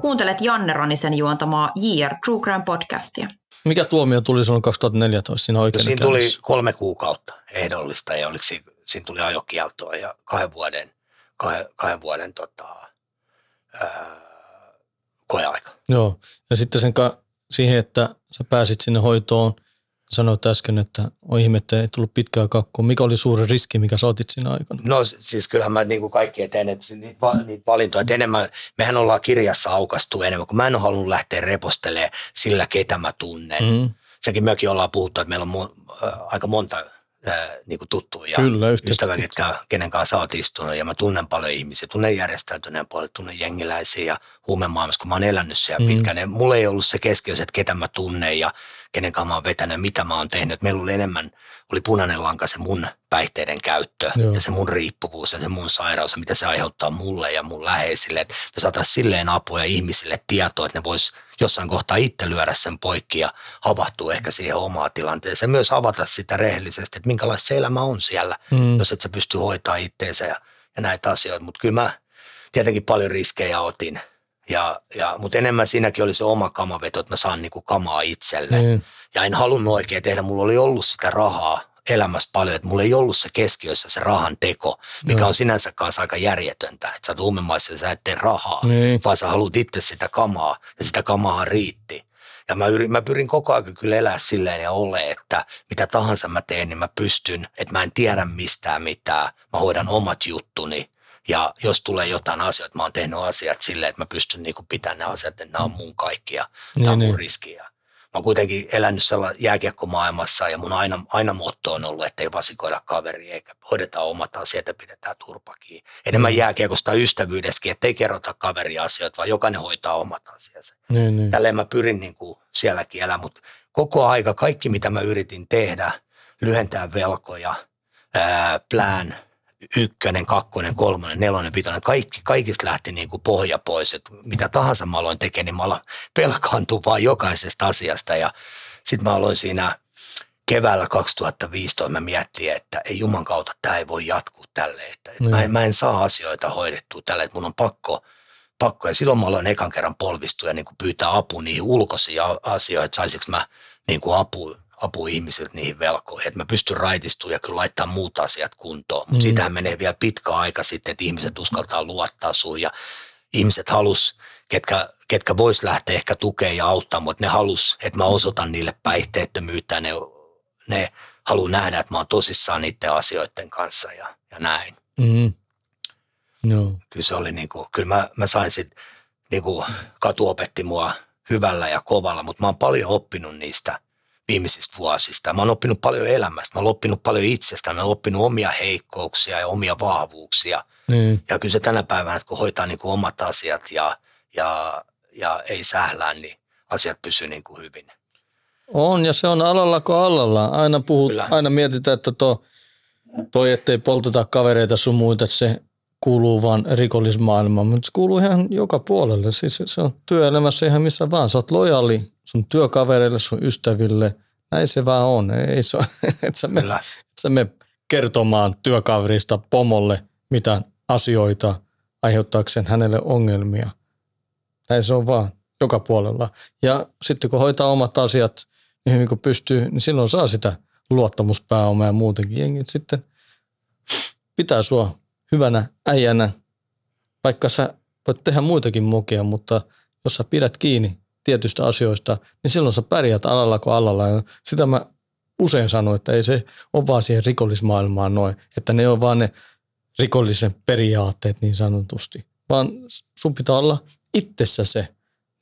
Kuuntelet Janne Ronisen juontamaa JR True Crime podcastia. Mikä tuomio tuli silloin 2014 siinä oikein? Siinä tuli kolme kuukautta ehdollista ja oliko siinä, siinä tuli ajokieltoa ja kahden vuoden, kahden, kahden vuoden tota, ää, koeaika. Joo, ja sitten sen ka- siihen, että sä pääsit sinne hoitoon – sanoit äsken, että on ihme, että ei tullut pitkää kakkua. Mikä oli suuri riski, mikä sä otit siinä aikana? No siis kyllähän mä niin kuin kaikki eteen, että niitä, niitä valintoja, että enemmän, mehän ollaan kirjassa aukastu enemmän, kun mä en ole halunnut lähteä repostelemaan sillä, ketä mä tunnen. Mm. Sekin mekin ollaan puhuttu, että meillä on mo- äh, aika monta niin kuin tuttuja Kyllä, ystäviä, ketkä, kenen kanssa olet istunut. Ja mä tunnen paljon ihmisiä, tunnen järjestäytyneen paljon, tunnen jengiläisiä ja huumemaailmassa, kun mä oon elänyt siellä mm. pitkään. Ja mulla ei ollut se keskiös, että ketä mä tunnen ja kenen kanssa mä oon vetänyt, mitä mä oon tehnyt. Meillä oli enemmän, oli punainen lanka se mun päihteiden käyttö Joo. ja se mun riippuvuus ja se mun sairaus ja mitä se aiheuttaa mulle ja mun läheisille. Että me saataisiin silleen apua ihmisille tietoa, että ne vois jossain kohtaa itse lyödä sen poikki ja havahtua ehkä siihen omaan tilanteeseen. Myös avata sitä rehellisesti, että minkälaista se elämä on siellä, mm. jos et sä pysty hoitaa itteensä ja, ja näitä asioita. Mutta kyllä mä tietenkin paljon riskejä otin ja, ja, mutta enemmän siinäkin oli se oma kamaveto, että mä saan niinku kamaa itselle. Mm. Ja en halunnut oikein tehdä, mulla oli ollut sitä rahaa elämässä paljon, että mulla ei ollut se keskiössä se rahan teko, mikä no. on sinänsä kanssa aika järjetöntä. Että sä oot huumemaissa ja sä et tee rahaa, niin. vaan sä haluat itse sitä kamaa ja sitä kamaa riitti. Ja mä, yrin, mä pyrin koko ajan kyllä elää silleen ja ole, että mitä tahansa mä teen, niin mä pystyn, että mä en tiedä mistään mitään. Mä hoidan omat juttuni ja jos tulee jotain asioita, mä oon tehnyt asiat silleen, että mä pystyn niinku pitämään ne asiat, että nämä on mun kaikkia, niin, tämä on mun niin. riskiä. Mä oon kuitenkin elänyt sellainen jääkiekkomaailmassa ja mun aina, aina motto on ollut, että ei vasikoida kaveri eikä hoideta omat asiat ja pidetään turpakin. Enemmän mm. jääkiekosta ystävyydessäkin, että ei kerrota kaveri asioita, vaan jokainen hoitaa omat asiansa. Niin, niin. Tälleen mä pyrin niin kuin sielläkin elää, mutta koko aika kaikki mitä mä yritin tehdä, lyhentää velkoja, ää, plan – ykkönen, kakkonen, kolmonen, nelonen, vitonen, kaikki, kaikista lähti niin kuin pohja pois. Että mitä tahansa mä aloin tekemään, niin mä aloin pelkaantua vaan jokaisesta asiasta. Ja sitten mä aloin siinä keväällä 2015 mä miettin, että ei Juman kautta tämä ei voi jatkuu tälle. Että, että mä, en, mä en saa asioita hoidettua tälle, että mun on pakko, pakko. Ja silloin mä aloin ekan kerran polvistua ja niin kuin pyytää apua niihin ulkoisiin asioihin, että saisinko mä niin kuin apua apu ihmisiltä niihin velkoihin, että mä pystyn raitistumaan ja kyllä laittaa muut asiat kuntoon. Mutta mm. siitähän menee vielä pitkä aika sitten, että ihmiset uskaltaa luottaa sun ja ihmiset halus, ketkä, ketkä vois lähteä ehkä tukea ja auttaa, mutta ne halus, että mä osoitan niille päihteettömyyttä ne, ne haluaa nähdä, että mä oon tosissaan niiden asioiden kanssa ja, ja näin. Mm. No. Kyllä se oli niin kuin, kyllä mä, mä sain sitten, niin kuin katu opetti mua hyvällä ja kovalla, mutta mä oon paljon oppinut niistä – viimeisistä vuosista. Mä oon oppinut paljon elämästä, mä oon oppinut paljon itsestä, mä oon oppinut omia heikkouksia ja omia vahvuuksia. Mm. Ja kyllä se tänä päivänä, että kun hoitaa niin kuin omat asiat ja, ja, ja ei sählää, niin asiat pysyy niin kuin hyvin. On ja se on alalla kuin alalla. Aina, puhut, aina mietitään, että to, toi ettei polteta kavereita sun muita, että se kuuluu vaan rikollismaailmaan, mutta se kuuluu ihan joka puolelle. Siis se on työelämässä ihan missä vaan. Sä oot lojaali sun työkavereille, sun ystäville. Näin se vaan on. Ei se, (laughs) et sä me, et sä me kertomaan työkaverista pomolle mitä asioita aiheuttaakseen hänelle ongelmia. Näin se on vaan joka puolella. Ja sitten kun hoitaa omat asiat niin kun pystyy, niin silloin saa sitä luottamuspääomaa ja muutenkin. Jengit sitten pitää sua hyvänä äijänä, vaikka sä voit tehdä muitakin mokia, mutta jos sä pidät kiinni tietystä asioista, niin silloin sä pärjät alalla kuin alalla. Ja sitä mä usein sanon, että ei se ole vaan siihen rikollismaailmaan noin, että ne on vaan ne rikollisen periaatteet niin sanotusti, vaan sun pitää olla itsessä se,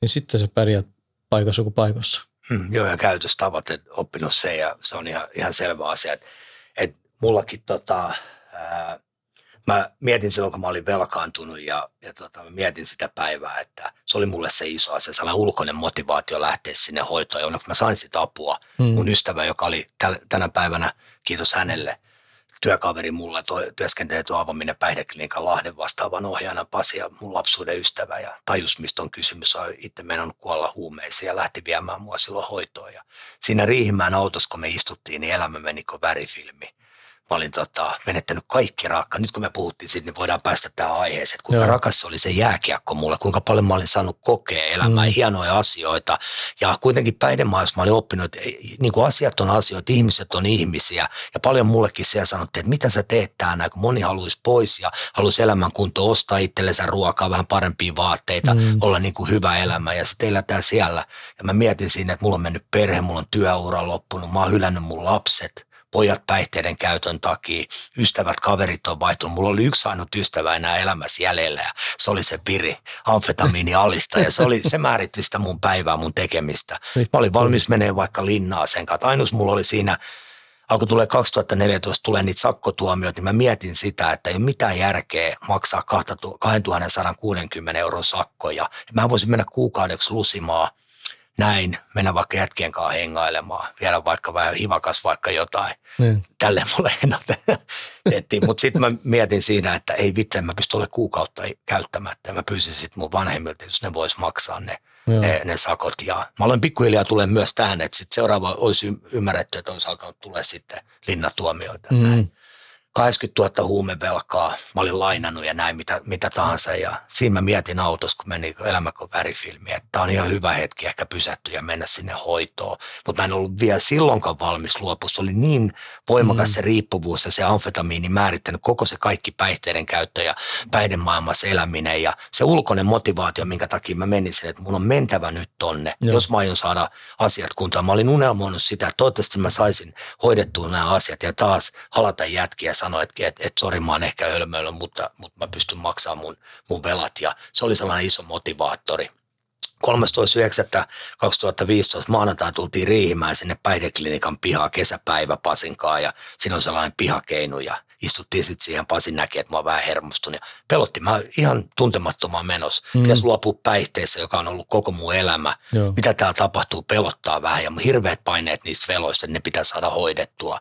niin sitten se pärjää paikassa kuin paikassa. Hmm, joo, ja käytöstavat, että oppinut se ja se on ihan, ihan selvä asia. Että, että mullakin tota, ää, mä mietin silloin, kun mä olin velkaantunut ja, ja tota, mä mietin sitä päivää, että se oli mulle se iso asia, sellainen ulkoinen motivaatio lähteä sinne hoitoon. Ja mä sain sitä apua, hmm. mun ystävä, joka oli täl, tänä päivänä, kiitos hänelle, työkaveri mulla työskentelee tuo avaminen päihdeklinikan Lahden vastaavan ohjaajana Pasi ja mun lapsuuden ystävä ja tajus, mistä on kysymys. On itse on kuolla huumeisiin ja lähti viemään mua silloin hoitoon. Ja siinä Riihimäen autossa, kun me istuttiin, niin elämä meni kuin värifilmi mä olin tota, menettänyt kaikki rakka. Nyt kun me puhuttiin siitä, niin voidaan päästä tähän aiheeseen, että kuinka Joo. rakas oli se jääkiekko mulle, kuinka paljon mä olin saanut kokea elämää mm. hienoja asioita. Ja kuitenkin päihdemaailmassa mä olin oppinut, että niin kuin asiat on asioita, ihmiset on ihmisiä. Ja paljon mullekin siellä sanottiin, että mitä sä teet täällä, kun moni haluaisi pois ja haluaisi elämän kunto ostaa itsellensä ruokaa, vähän parempia vaatteita, mm. olla niin kuin hyvä elämä. Ja sitten elätään siellä. Ja mä mietin siinä, että mulla on mennyt perhe, mulla on työura loppunut, mä oon hylännyt mun lapset pojat päihteiden käytön takia, ystävät, kaverit on vaihtunut. Mulla oli yksi ainut ystävä enää elämässä jäljellä ja se oli se Piri, amfetamiini alista ja se, oli, se määritti sitä mun päivää, mun tekemistä. Mä olin valmis menee vaikka linnaa sen kanssa. Ainus mulla oli siinä alkoi tulee 2014, tulee niitä sakkotuomioita, niin mä mietin sitä, että ei ole mitään järkeä maksaa 2160 euron sakkoja. Mä voisin mennä kuukaudeksi lusimaan näin, mennä vaikka jätkien kanssa hengailemaan, vielä vaikka vähän hivakas vaikka jotain. Niin. Tälle mulle tehtiin, mutta sitten mä mietin siinä, että ei vitsi, mä pystyn olemaan kuukautta käyttämättä. Mä pyysin sitten mun vanhemmilta, jos ne vois maksaa ne, ne, ne, sakot. Ja mä olen pikkuhiljaa tulee myös tähän, että sitten seuraava olisi ymmärretty, että olisi alkanut tulla sitten linnatuomioita. Mm. Näin. 80 000 huumevelkaa, mä olin lainannut ja näin mitä, mitä tahansa ja siinä mä mietin autossa, kun meni elämä kuin värifilmi, että tämä on ihan hyvä hetki ehkä pysähtyä ja mennä sinne hoitoon, mutta mä en ollut vielä silloinkaan valmis luopua, se oli niin voimakas mm. se riippuvuus ja se amfetamiini määrittänyt koko se kaikki päihteiden käyttö ja päihdemaailmassa eläminen ja se ulkoinen motivaatio, minkä takia mä menin sinne, että mun on mentävä nyt tonne, Joo. jos mä aion saada asiat kuntoon. Mä olin unelmoinut sitä, että toivottavasti mä saisin hoidettua nämä asiat ja taas halata jätkiä sanoi, että, että, sori mä oon ehkä hölmöilö, mutta, mutta mä pystyn maksamaan mun, mun velat ja se oli sellainen iso motivaattori. 13.9.2015 maanantai tultiin Riihimään sinne päihdeklinikan pihaa kesäpäivä Pasinkaan ja siinä on sellainen pihakeinu ja istuttiin sitten siihen, Pasi näki, että mä oon vähän hermostunut ja pelotti. Mä ihan tuntemattomaan menossa. Mm. Pitäisi luopua päihteessä, joka on ollut koko mun elämä. Joo. Mitä täällä tapahtuu, pelottaa vähän ja hirveät paineet niistä veloista, että ne pitää saada hoidettua.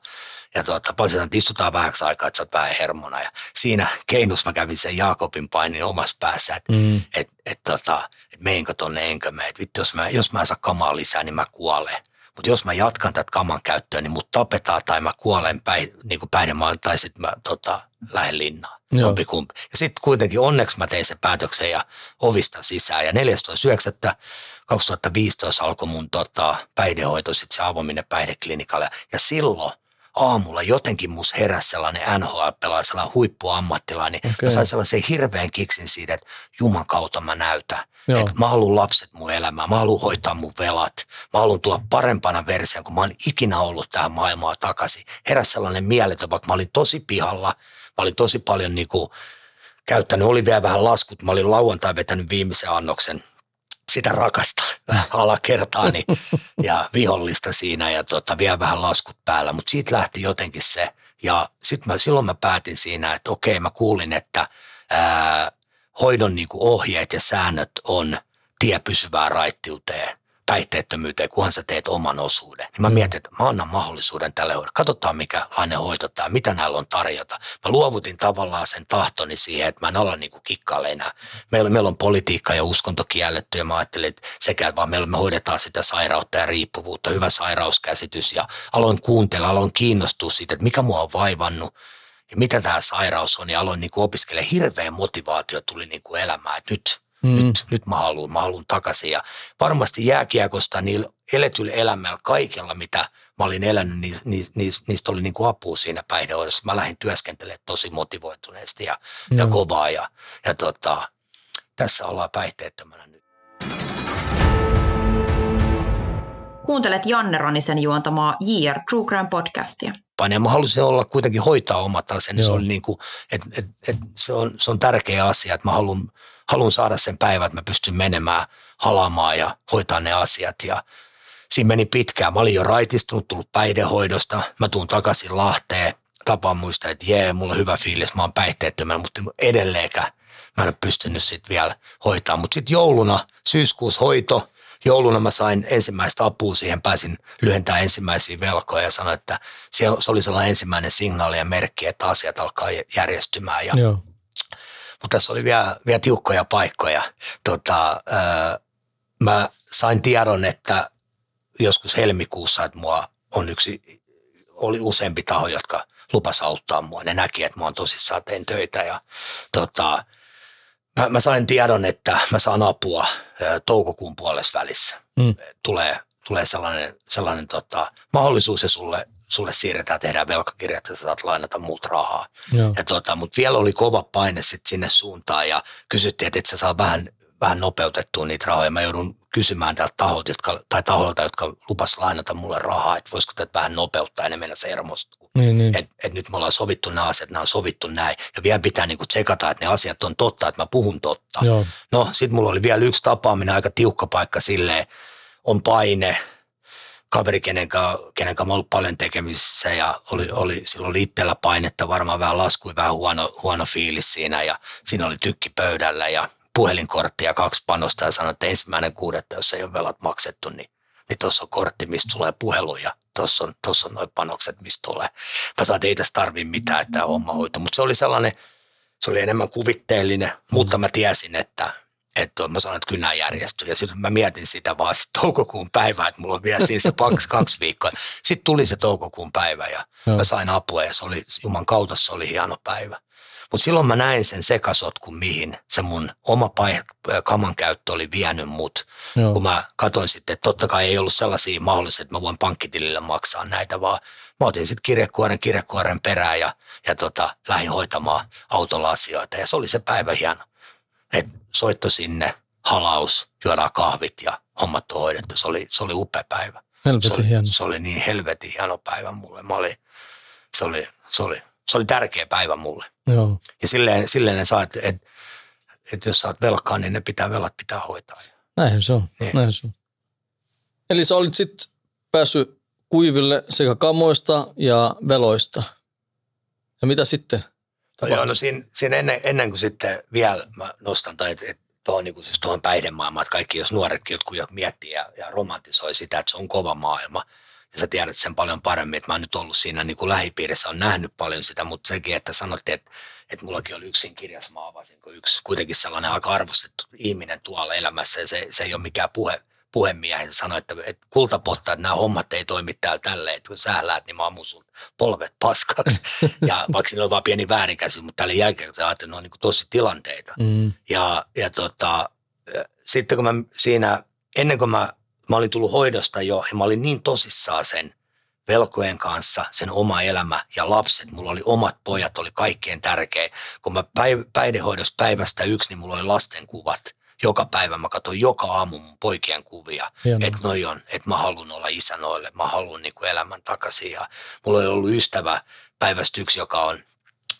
Ja tuota, Pasi että istutaan vähäksi aikaa, että sä oot vähän hermona. Ja siinä keinussa mä kävin sen Jaakobin painin omassa päässä, että mm. et, et, tota, et meinkö tonne, enkö me. Että vittu, jos mä, jos mä en saa kamaa lisää, niin mä kuolen. Mutta jos mä jatkan tätä kaman käyttöä, niin mut tapetaan tai mä kuolen päin, niin kuin päihdemaan tai sitten mä tota, lähden linnaan. Jompikumpi. Ja sitten kuitenkin onneksi mä tein sen päätöksen ja ovista sisään. Ja 14.9.2015 alkoi mun tota, päihdehoito, sitten se avominen päihdeklinikalle. Ja silloin aamulla jotenkin mus heräsi sellainen NHL-pelaaja, sellainen huippuammattilainen. Okay. Mä sain sellaisen hirveän kiksin siitä, että Juman kautta mä näytän. Joo. Että mä haluan lapset mun elämään, mä haluan hoitaa mun velat. Mä haluan tuoda parempana version, kun mä oon ikinä ollut tähän maailmaan takaisin. Heräsi sellainen mieletön, vaikka mä olin tosi pihalla, mä olin tosi paljon niinku käyttänyt, oli vielä vähän laskut. Mä olin lauantai vetänyt viimeisen annoksen sitä rakasta (laughs) alakertaani (laughs) ja vihollista siinä ja tota, vielä vähän laskut päällä, mutta siitä lähti jotenkin se. Ja sit mä, silloin mä päätin siinä, että okei mä kuulin, että ää, hoidon niinku ohjeet ja säännöt on tie pysyvään raittiuteen päihteettömyyteen, kunhan sä teet oman osuuden. Niin mä mm. mietin, että mä annan mahdollisuuden tälle hoidolle. Katsotaan, mikä lainen hoito tämä, mitä näillä on tarjota. Mä luovutin tavallaan sen tahtoni siihen, että mä en olla niin kuin kikkaile enää. Meillä, meillä on politiikka ja uskonto kielletty ja mä ajattelin, että sekä vaan meillä me hoidetaan sitä sairautta ja riippuvuutta, hyvä sairauskäsitys ja aloin kuuntella, aloin kiinnostua siitä, että mikä mua on vaivannut ja mitä tämä sairaus on ja aloin niin opiskella. Hirveä motivaatio tuli niin kuin elämään, että nyt – Mm. Nyt, nyt mä haluan, mä haluan takaisin. Ja varmasti jääkiekosta niillä eletyillä elämällä kaikella, mitä mä olin elänyt, niin, niin, niin, niistä oli niin kuin apua siinä päihdehoidossa. Mä lähdin työskentelemään tosi motivoituneesti ja, mm. ja kovaa. Ja, ja tota, tässä ollaan päihteettömänä nyt. Kuuntelet Janne Ronisen juontamaa JR True Crime podcastia. Paine. Ja mä halusin olla kuitenkin hoitaa omat asiat. Niin se, oli niin kuin, et, et, et, se, on, se on tärkeä asia, että mä haluan, haluan saada sen päivän, että mä pystyn menemään halaamaan ja hoitaa ne asiat. Ja siinä meni pitkään. Mä olin jo raitistunut, tullut päihdehoidosta. Mä tuun takaisin Lahteen. Tapaan muistaa, että jee, mulla on hyvä fiilis, mä oon päihteettömän, mutta edelleenkään mä en ole pystynyt sitten vielä hoitaa. Mutta sitten jouluna, syyskuussa hoito, jouluna mä sain ensimmäistä apua siihen, pääsin lyhentämään ensimmäisiä velkoja ja sanoin, että se oli sellainen ensimmäinen signaali ja merkki, että asiat alkaa järjestymään. Ja, Joo. mutta tässä oli vielä, vielä tiukkoja paikkoja. Tota, ää, mä sain tiedon, että joskus helmikuussa, että mua on yksi, oli useampi taho, jotka lupas auttaa mua. Ne näki, että mä oon tosissaan teen töitä ja tota, mä, mä sain tiedon, että mä saan apua toukokuun puolessa välissä. Mm. Tulee, tulee sellainen, sellainen tota, mahdollisuus ja sulle, sulle siirretään, tehdään velkakirjat ja saat lainata multa rahaa. Joo. Ja tota, mutta vielä oli kova paine sit sinne suuntaan ja kysyttiin, että et sä saa vähän, vähän nopeutettua niitä rahoja. Mä joudun kysymään täältä taholta, jotka, tai taholta, jotka lupas lainata mulle rahaa, että voisiko tätä vähän nopeuttaa ja ne mennä se hermostuu. Niin, niin. Että et nyt me ollaan sovittu nämä asiat, nämä on sovittu näin. Ja vielä pitää niinku tsekata, että ne asiat on totta, että mä puhun totta. Joo. No sit mulla oli vielä yksi tapaaminen, aika tiukka paikka silleen, on paine, kaveri, kenen kanssa, kenen kanssa mä ollut paljon tekemisissä ja oli, oli, silloin oli itsellä painetta, varmaan vähän laskui, vähän huono, huono fiilis siinä ja siinä oli tykki pöydällä ja puhelinkortti ja kaksi panosta ja sanoi, että ensimmäinen kuudetta, jos ei ole velat maksettu, niin, niin tuossa on kortti, mistä tulee puhelu ja tuossa on, tossa on noin panokset, mistä tulee. Mä sanoin, että ei tässä tarvi mitään, että tämä homma hoituu, mutta se oli sellainen, se oli enemmän kuvitteellinen, mutta mä tiesin, että, että mä sanoin, että kyllä nämä järjestyy. Ja sitten mä mietin sitä vaan toukokuun päivää, että mulla on vielä siinä se kaksi, (laughs) kaksi viikkoa. Sitten tuli se toukokuun päivä ja Joo. mä sain apua ja se oli, Juman kautta se oli hieno päivä. Mutta silloin mä näin sen sekasotkun, mihin se mun oma pai- kaman käyttö oli vienyt mut. Joo. Kun mä katsoin sitten, että totta kai ei ollut sellaisia mahdollisia, että mä voin pankkitilille maksaa näitä, vaan mä otin sitten kirjekuoren kirjekuoren perään ja, ja tota, lähdin hoitamaan autolla asioita. Ja se oli se päivä hieno. Et soitto sinne, halaus, juodaan kahvit ja hommat on hoidettu. Se oli, se oli upea päivä. Se Helvetin oli, hieno. se oli niin helvetin hieno päivä mulle. Mä olin, se, oli, se, oli, se oli tärkeä päivä mulle. Joo. Ja silleen, silleen ne saa, että, että, että jos saat velkaa, niin ne pitää, velat pitää hoitaa. Näinhän se on. Niin. Näinhän se on. Eli sä olit sitten päässyt kuiville sekä kamoista ja veloista. Ja mitä sitten? No, joo, no siinä, siinä ennen, ennen, kuin sitten vielä mä nostan, tai että et, tuohon niin siis tuohon päihdemaailmaan, että kaikki jos nuoretkin jotkut jo miettii ja, ja romantisoi sitä, että se on kova maailma, ja sä tiedät sen paljon paremmin, että mä oon nyt ollut siinä niin kuin lähipiirissä, on nähnyt paljon sitä, mutta sekin, että sanottiin, että, että mullakin oli yksin kirjas, mä avasin, kun yksi kuitenkin sellainen aika arvostettu ihminen tuolla elämässä, ja se, se ei ole mikään puhe, puhemiehen sanoi, että, että kultapotta, että nämä hommat ei toimi täällä tälleen, että kun sä läät, niin mä ammun sulta polvet paskaksi. (laughs) ja vaikka siinä on vaan pieni väärinkäsitys, mutta tällä jälkeen, kun sä ajattelet, ne on niin kuin tosi tilanteita. Mm. Ja, ja tota, sitten kun mä siinä, ennen kuin mä, mä olin tullut hoidosta jo, ja mä olin niin tosissaan sen velkojen kanssa, sen oma elämä ja lapset, mulla oli omat pojat, oli kaikkein tärkein. Kun mä päiv- päihdehoidossa päivästä yksi, niin mulla oli lasten kuvat. Joka päivä mä katsoin joka aamu mun poikien kuvia, että noi on, että mä haluan olla isä noille, mä haluan niinku elämän takaisin. Ja mulla oli ollut ystävä päivästä yksi, joka on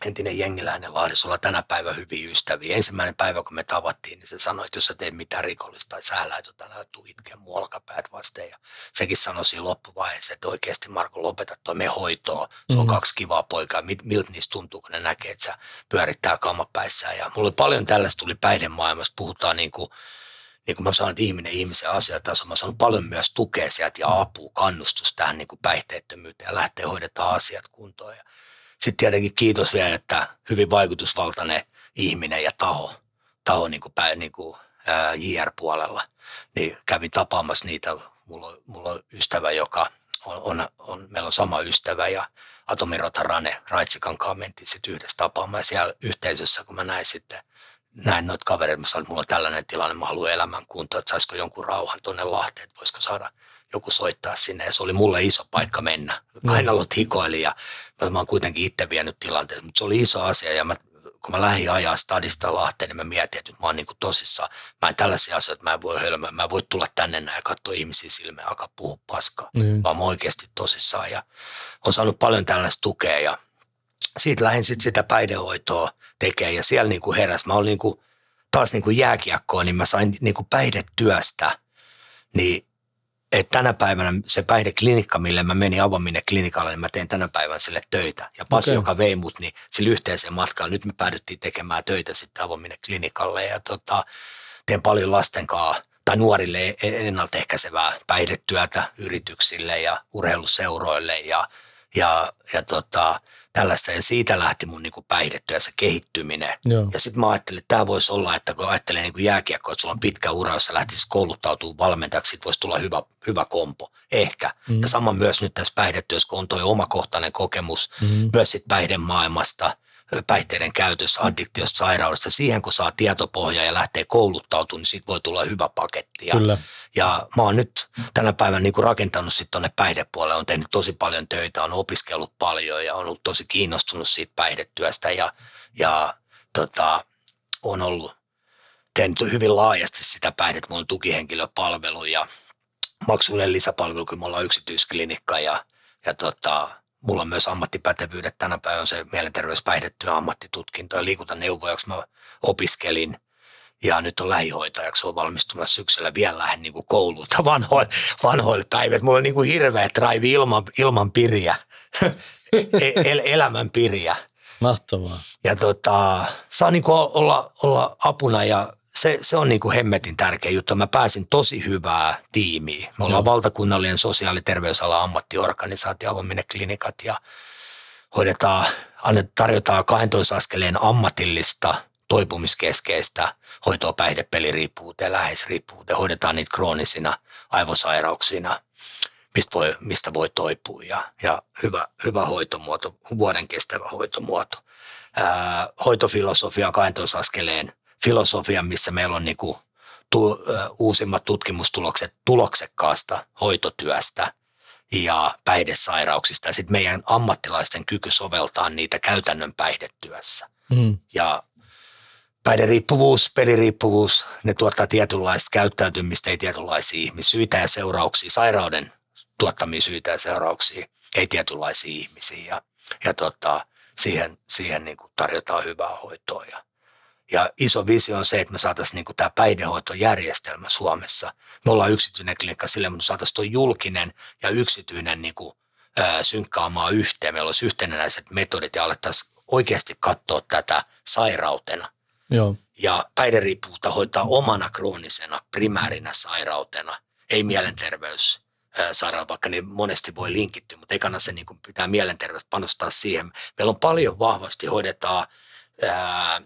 entinen jengiläinen Lahdessa olla tänä päivä hyviä ystäviä. Ensimmäinen päivä, kun me tavattiin, niin se sanoi, että jos sä teet mitään rikollista tai sä lähet jotain, älä tuu itkeä mun olkapäät vasten. Ja sekin sanoi siinä loppuvaiheessa, että oikeasti Marko lopeta toi me hoitoa. Se on Mhm. kaksi kivaa poikaa. Mil- Miltä niistä tuntuu, kun ne näkee, että sä pyörittää kammapäissään. Ja mulla oli paljon tällaista tuli päihdemaailmasta. Puhutaan niin kuin niin kuin mä sanon, että ihminen ihmisen asiatasolla, mä sanon paljon myös tukea sieltä ja apua, kannustus tähän niin kuin päihteettömyyteen ja lähtee hoidetaan asiat kuntoon. Ja sitten tietenkin kiitos vielä, että hyvin vaikutusvaltainen ihminen ja taho, taho niin kuin, niin kuin ää, JR-puolella, niin kävin tapaamassa niitä. Mulla on, mulla on ystävä, joka on, on, on, meillä on sama ystävä ja Atomirota Rane Raitsikankaan mentiin sitten yhdessä tapaamaan siellä yhteisössä, kun mä näin sitten näin noita kavereita, mä sanoin, että mulla on tällainen tilanne, mä haluan elämän kuntoon, että saisiko jonkun rauhan tuonne Lahteen, että voisiko saada joku soittaa sinne. Ja se oli mulle iso paikka mennä. Kainalot hikoili ja mä, mä oon kuitenkin itse vienyt tilanteen, mutta se oli iso asia ja mä kun mä lähdin ajaa stadista Lahteen, niin mä mietin, että nyt mä oon niin tosissaan. Mä en tällaisia asioita, mä en voi hölmöä. Mä en voi tulla tänne näin ja katsoa ihmisiä silmään ja alkaa puhua paskaa. Niin. Vaan mä oon oikeasti tosissaan ja on saanut paljon tällaista tukea ja siitä lähdin sitten sitä päihdehoitoa tekemään ja siellä niin kuin heräs. Mä olin niin kuin, taas niin kuin jääkiekkoon, niin mä sain niin kuin päihdetyöstä, niin että tänä päivänä se päihdeklinikka, mille mä menin avominen klinikalle, niin mä teen tänä päivänä sille töitä. Ja Pasi, Okei. joka vei mut, niin sillä yhteiseen matkaan, nyt me päädyttiin tekemään töitä sitten avominen klinikalle ja tota, teen paljon lasten kanssa tai nuorille e- ennaltaehkäisevää päihdetyötä yrityksille ja urheiluseuroille ja, ja, ja tota, tällaista. Ja siitä lähti mun niin päihdetyö ja se kehittyminen. Joo. Ja sitten mä ajattelin, että tämä voisi olla, että kun ajattelee niin jääkiekkoa, että sulla on pitkä ura, jos sä lähtisit kouluttautumaan valmentajaksi, sit voisi tulla hyvä, hyvä kompo. Ehkä. Mm. Ja sama myös nyt tässä päihdetyössä, kun on tuo omakohtainen kokemus mm. myös sit päihdemaailmasta, päihteiden käytössä, addiktiosta, sairaudesta. Siihen kun saa tietopohjaa ja lähtee kouluttautumaan, niin siitä voi tulla hyvä paketti. Ja, Kyllä. Ja mä oon nyt tänä päivänä niin kuin rakentanut sitten tuonne päihdepuolelle, on tehnyt tosi paljon töitä, on opiskellut paljon ja on ollut tosi kiinnostunut siitä päihdetyöstä. Ja, ja tota, on ollut tehnyt hyvin laajasti sitä päihdet, mulla on tukihenkilöpalvelu ja maksullinen lisäpalvelu, kun me ollaan yksityisklinikka ja, ja tota, mulla on myös ammattipätevyydet. Tänä päivänä on se mielenterveyspäihdetyö ammattitutkinto ja liikuntaneuvojaksi mä opiskelin ja nyt on lähihoitajaksi, on valmistumassa syksyllä vielä lähden niin kouluilta vanhoille, vanhoille päivät. Mulla on niin kuin hirveä drive ilman, ilman piriä, (laughs) el, elämän piriä. Mahtavaa. Ja tota, saa niin kuin olla, olla apuna ja se, se on niin kuin hemmetin tärkeä juttu. Mä pääsin tosi hyvää tiimiä. Me ollaan valtakunnallinen sosiaali- ja terveysalan ammattiorganisaatio, avominen klinikat ja hoidetaan, tarjotaan 12 askeleen ammatillista toipumiskeskeistä hoitoa päihdepeliriippuvuuteen, läheisriippuvuuteen. Hoidetaan niitä kroonisina aivosairauksina, mistä voi, mistä voi toipua ja, ja hyvä, hyvä hoitomuoto, vuoden kestävä hoitomuoto. Ää, hoitofilosofia 12 askeleen filosofia, missä meillä on niinku tu, ä, uusimmat tutkimustulokset tuloksekkaasta hoitotyöstä ja päihdesairauksista ja sitten meidän ammattilaisten kyky soveltaa niitä käytännön päihdetyössä. Mm. Ja päihderiippuvuus, peliriippuvuus, ne tuottaa tietynlaista käyttäytymistä, ei tietynlaisia ihmissyitä ja seurauksia, sairauden tuottamia syitä ja seurauksia, ei tietynlaisia ihmisiä. Ja, ja tota, siihen, siihen niin kuin tarjotaan hyvää hoitoa. Ja, ja iso visio on se, että me saataisiin niin tämä päihdehoitojärjestelmä Suomessa. Me ollaan yksityinen klinikka sille, mutta saataisiin tuo julkinen ja yksityinen niin kuin, ää, synkkaamaan yhteen. Meillä olisi yhtenäiset metodit ja alettaisiin oikeasti katsoa tätä sairautena. Joo. Ja päihderiippuvuutta hoitaa omana kroonisena primäärinä sairautena, ei mielenterveys sairaan, vaikka ne monesti voi linkittyä, mutta ekana se niin pitää mielenterveys panostaa siihen. Meillä on paljon vahvasti hoidetaan ää,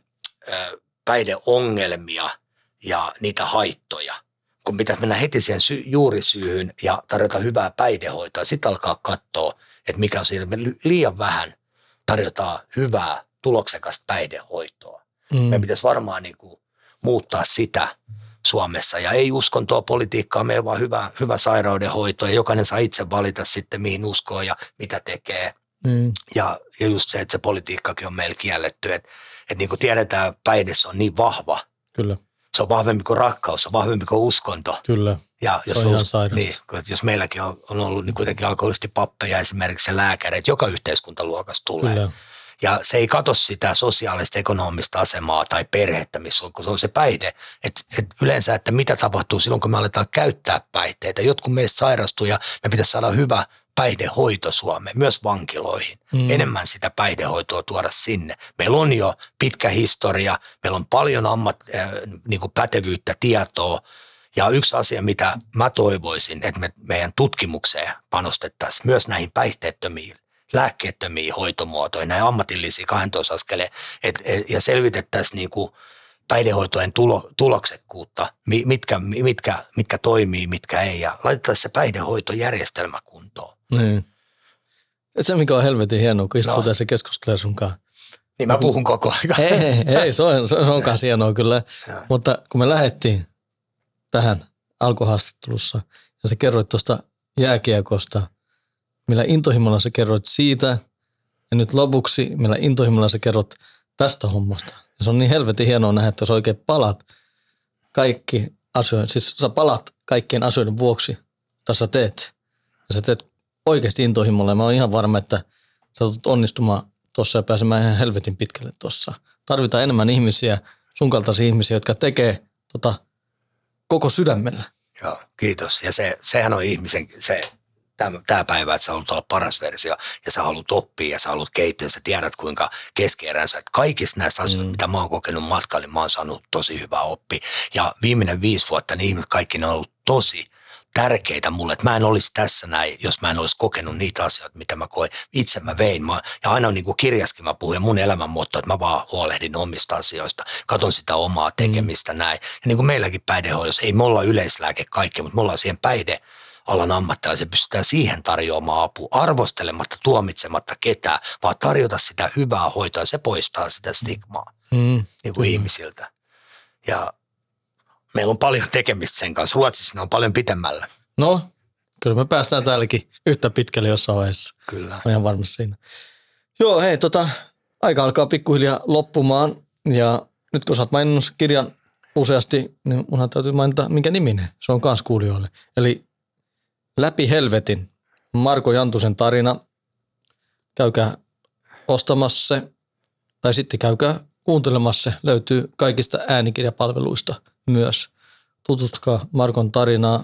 ää, päihdeongelmia ja niitä haittoja. Kun pitäisi mennä heti siihen sy- juurisyyhyn ja tarjota hyvää päihdehoitoa, sitten alkaa katsoa, että mikä on siinä. Me liian vähän tarjotaan hyvää, tuloksekasta päihdehoitoa. Mm. Meidän pitäisi varmaan niin kuin muuttaa sitä Suomessa. Ja ei uskontoa politiikkaa, meillä vaan hyvä, hyvä sairaudenhoito ja jokainen saa itse valita sitten mihin uskoo ja mitä tekee. Mm. Ja, ja just se, että se politiikkakin on meillä kielletty, että, että niin kuin tiedetään, päihde on niin vahva. Kyllä, Se on vahvempi kuin rakkaus, se on vahvempi kuin uskonto. kyllä. Ja jos, Se on ihan us- niin, jos meilläkin on, on ollut niin kuitenkin alkoholisti pappeja esimerkiksi lääkäreitä, joka yhteiskuntaluokassa tulee. Kyllä. Ja se ei katso sitä sosiaalista, ekonomista asemaa tai perhettä, missä on, kun se on se päihde. Et, et yleensä, että mitä tapahtuu silloin, kun me aletaan käyttää päihteitä. Jotkut meistä sairastuu ja me pitäisi saada hyvä päihdehoito Suomeen, myös vankiloihin. Mm. Enemmän sitä päihdehoitoa tuoda sinne. Meillä on jo pitkä historia, meillä on paljon ammat, äh, niin kuin pätevyyttä, tietoa. Ja yksi asia, mitä mä toivoisin, että me meidän tutkimukseen panostettaisiin myös näihin päihteettömiin lääkkeettömiin hoitomuotoihin, näin ammatillisiin 12 askeleen, et, et, ja selvitettäisiin niin kuin päihdehoitojen tulo, tuloksekkuutta, mi- mitkä, mitkä, mitkä toimii, mitkä ei, ja laitettaisiin se päihdehoitojärjestelmä kuntoon. Niin. Et se, mikä on helvetin hienoa, kun istuu No. tässä keskustelee sun kanssa. Niin mä puhun koko ajan. Ei, ei, se on, se on, kanssa hienoa kyllä. Joo. Mutta kun me lähdettiin tähän alkuhaastattelussa ja sä kerroit tuosta jääkiekosta, millä intohimolla sä kerroit siitä ja nyt lopuksi, millä intohimolla sä kerrot tästä hommasta. Ja se on niin helvetin hienoa nähdä, että sä oikein palat kaikki asioiden, siis sä palat kaikkien asioiden vuoksi, mitä sä teet. Ja sä teet oikeasti intohimolla ja mä oon ihan varma, että sä tulet onnistumaan tuossa ja pääsemään ihan helvetin pitkälle tuossa. Tarvitaan enemmän ihmisiä, sun kaltaisia ihmisiä, jotka tekee tota, koko sydämellä. Joo, kiitos. Ja se, sehän on ihmisen, se, tämä päivä, että sä haluat olla paras versio ja sä haluat oppia ja sä haluat kehittyä. Sä tiedät, kuinka keskeeränsä, että kaikista näistä asioista, mm. mitä mä oon kokenut matkalla, niin mä oon saanut tosi hyvää oppi. Ja viimeinen viisi vuotta, niin ihmiset kaikki ne on ollut tosi tärkeitä mulle, että mä en olisi tässä näin, jos mä en olisi kokenut niitä asioita, mitä mä koin. Itse mä vein. Mä, ja aina niin kuin kirjaskin mä puhun ja mun elämänmuotto, että mä vaan huolehdin omista asioista, katon sitä omaa mm. tekemistä mm. näin. Ja niin kuin meilläkin päihdehoidossa, ei me olla yleislääke kaikki, mutta me ollaan siihen päihde alan ammattilaisia pystytään siihen tarjoamaan apua, arvostelematta, tuomitsematta ketään, vaan tarjota sitä hyvää hoitoa, se poistaa sitä stigmaa mm. niin kuin mm. ihmisiltä. Ja meillä on paljon tekemistä sen kanssa. Ruotsissa ne on paljon pitemmällä. No, kyllä me päästään täälläkin yhtä pitkälle jossain vaiheessa. Kyllä. Olen ihan varmasti siinä. Joo, hei, tota, aika alkaa pikkuhiljaa loppumaan ja nyt kun sä oot maininnut kirjan useasti, niin munhan täytyy mainita, minkä niminen se on kans kuulijoille. Eli Läpi helvetin, Marko Jantusen tarina. Käykää ostamassa se, tai sitten käykää kuuntelemassa se. Löytyy kaikista äänikirjapalveluista myös. Tutustukaa Markon tarinaa.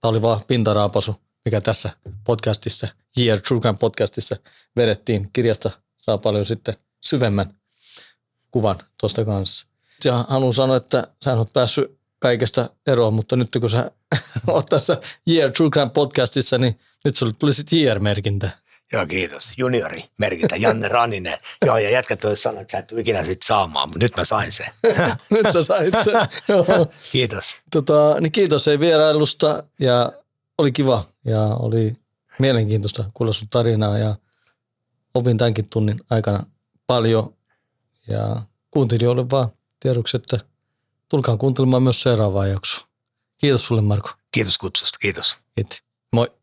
Tämä oli vaan pintaraapasu, mikä tässä podcastissa, Year True Crime podcastissa vedettiin. Kirjasta saa paljon sitten syvemmän kuvan tuosta kanssa. Ja haluan sanoa, että sä oot päässyt kaikesta eroon, mutta nyt kun sä (laughs) oot tässä Year True Crime podcastissa, niin nyt sulle tuli sitten Year-merkintä. Joo, kiitos. Juniori merkintä, Janne Raninen. Joo, ja jätkät olisi sanonut, että sä et ikinä sit saamaan, mutta nyt mä sain sen. (laughs) nyt sä sait sen. (laughs) kiitos. Tota, niin kiitos ei vierailusta ja oli kiva ja oli mielenkiintoista kuulla sun tarinaa ja opin tämänkin tunnin aikana paljon ja kuuntelijoille vaan tiedoksi, että tulkaa kuuntelemaan myös seuraavaa jaksoa. Kiitos sulle Marko. Kiitos kutsusta, kiitos. Moi. Moi.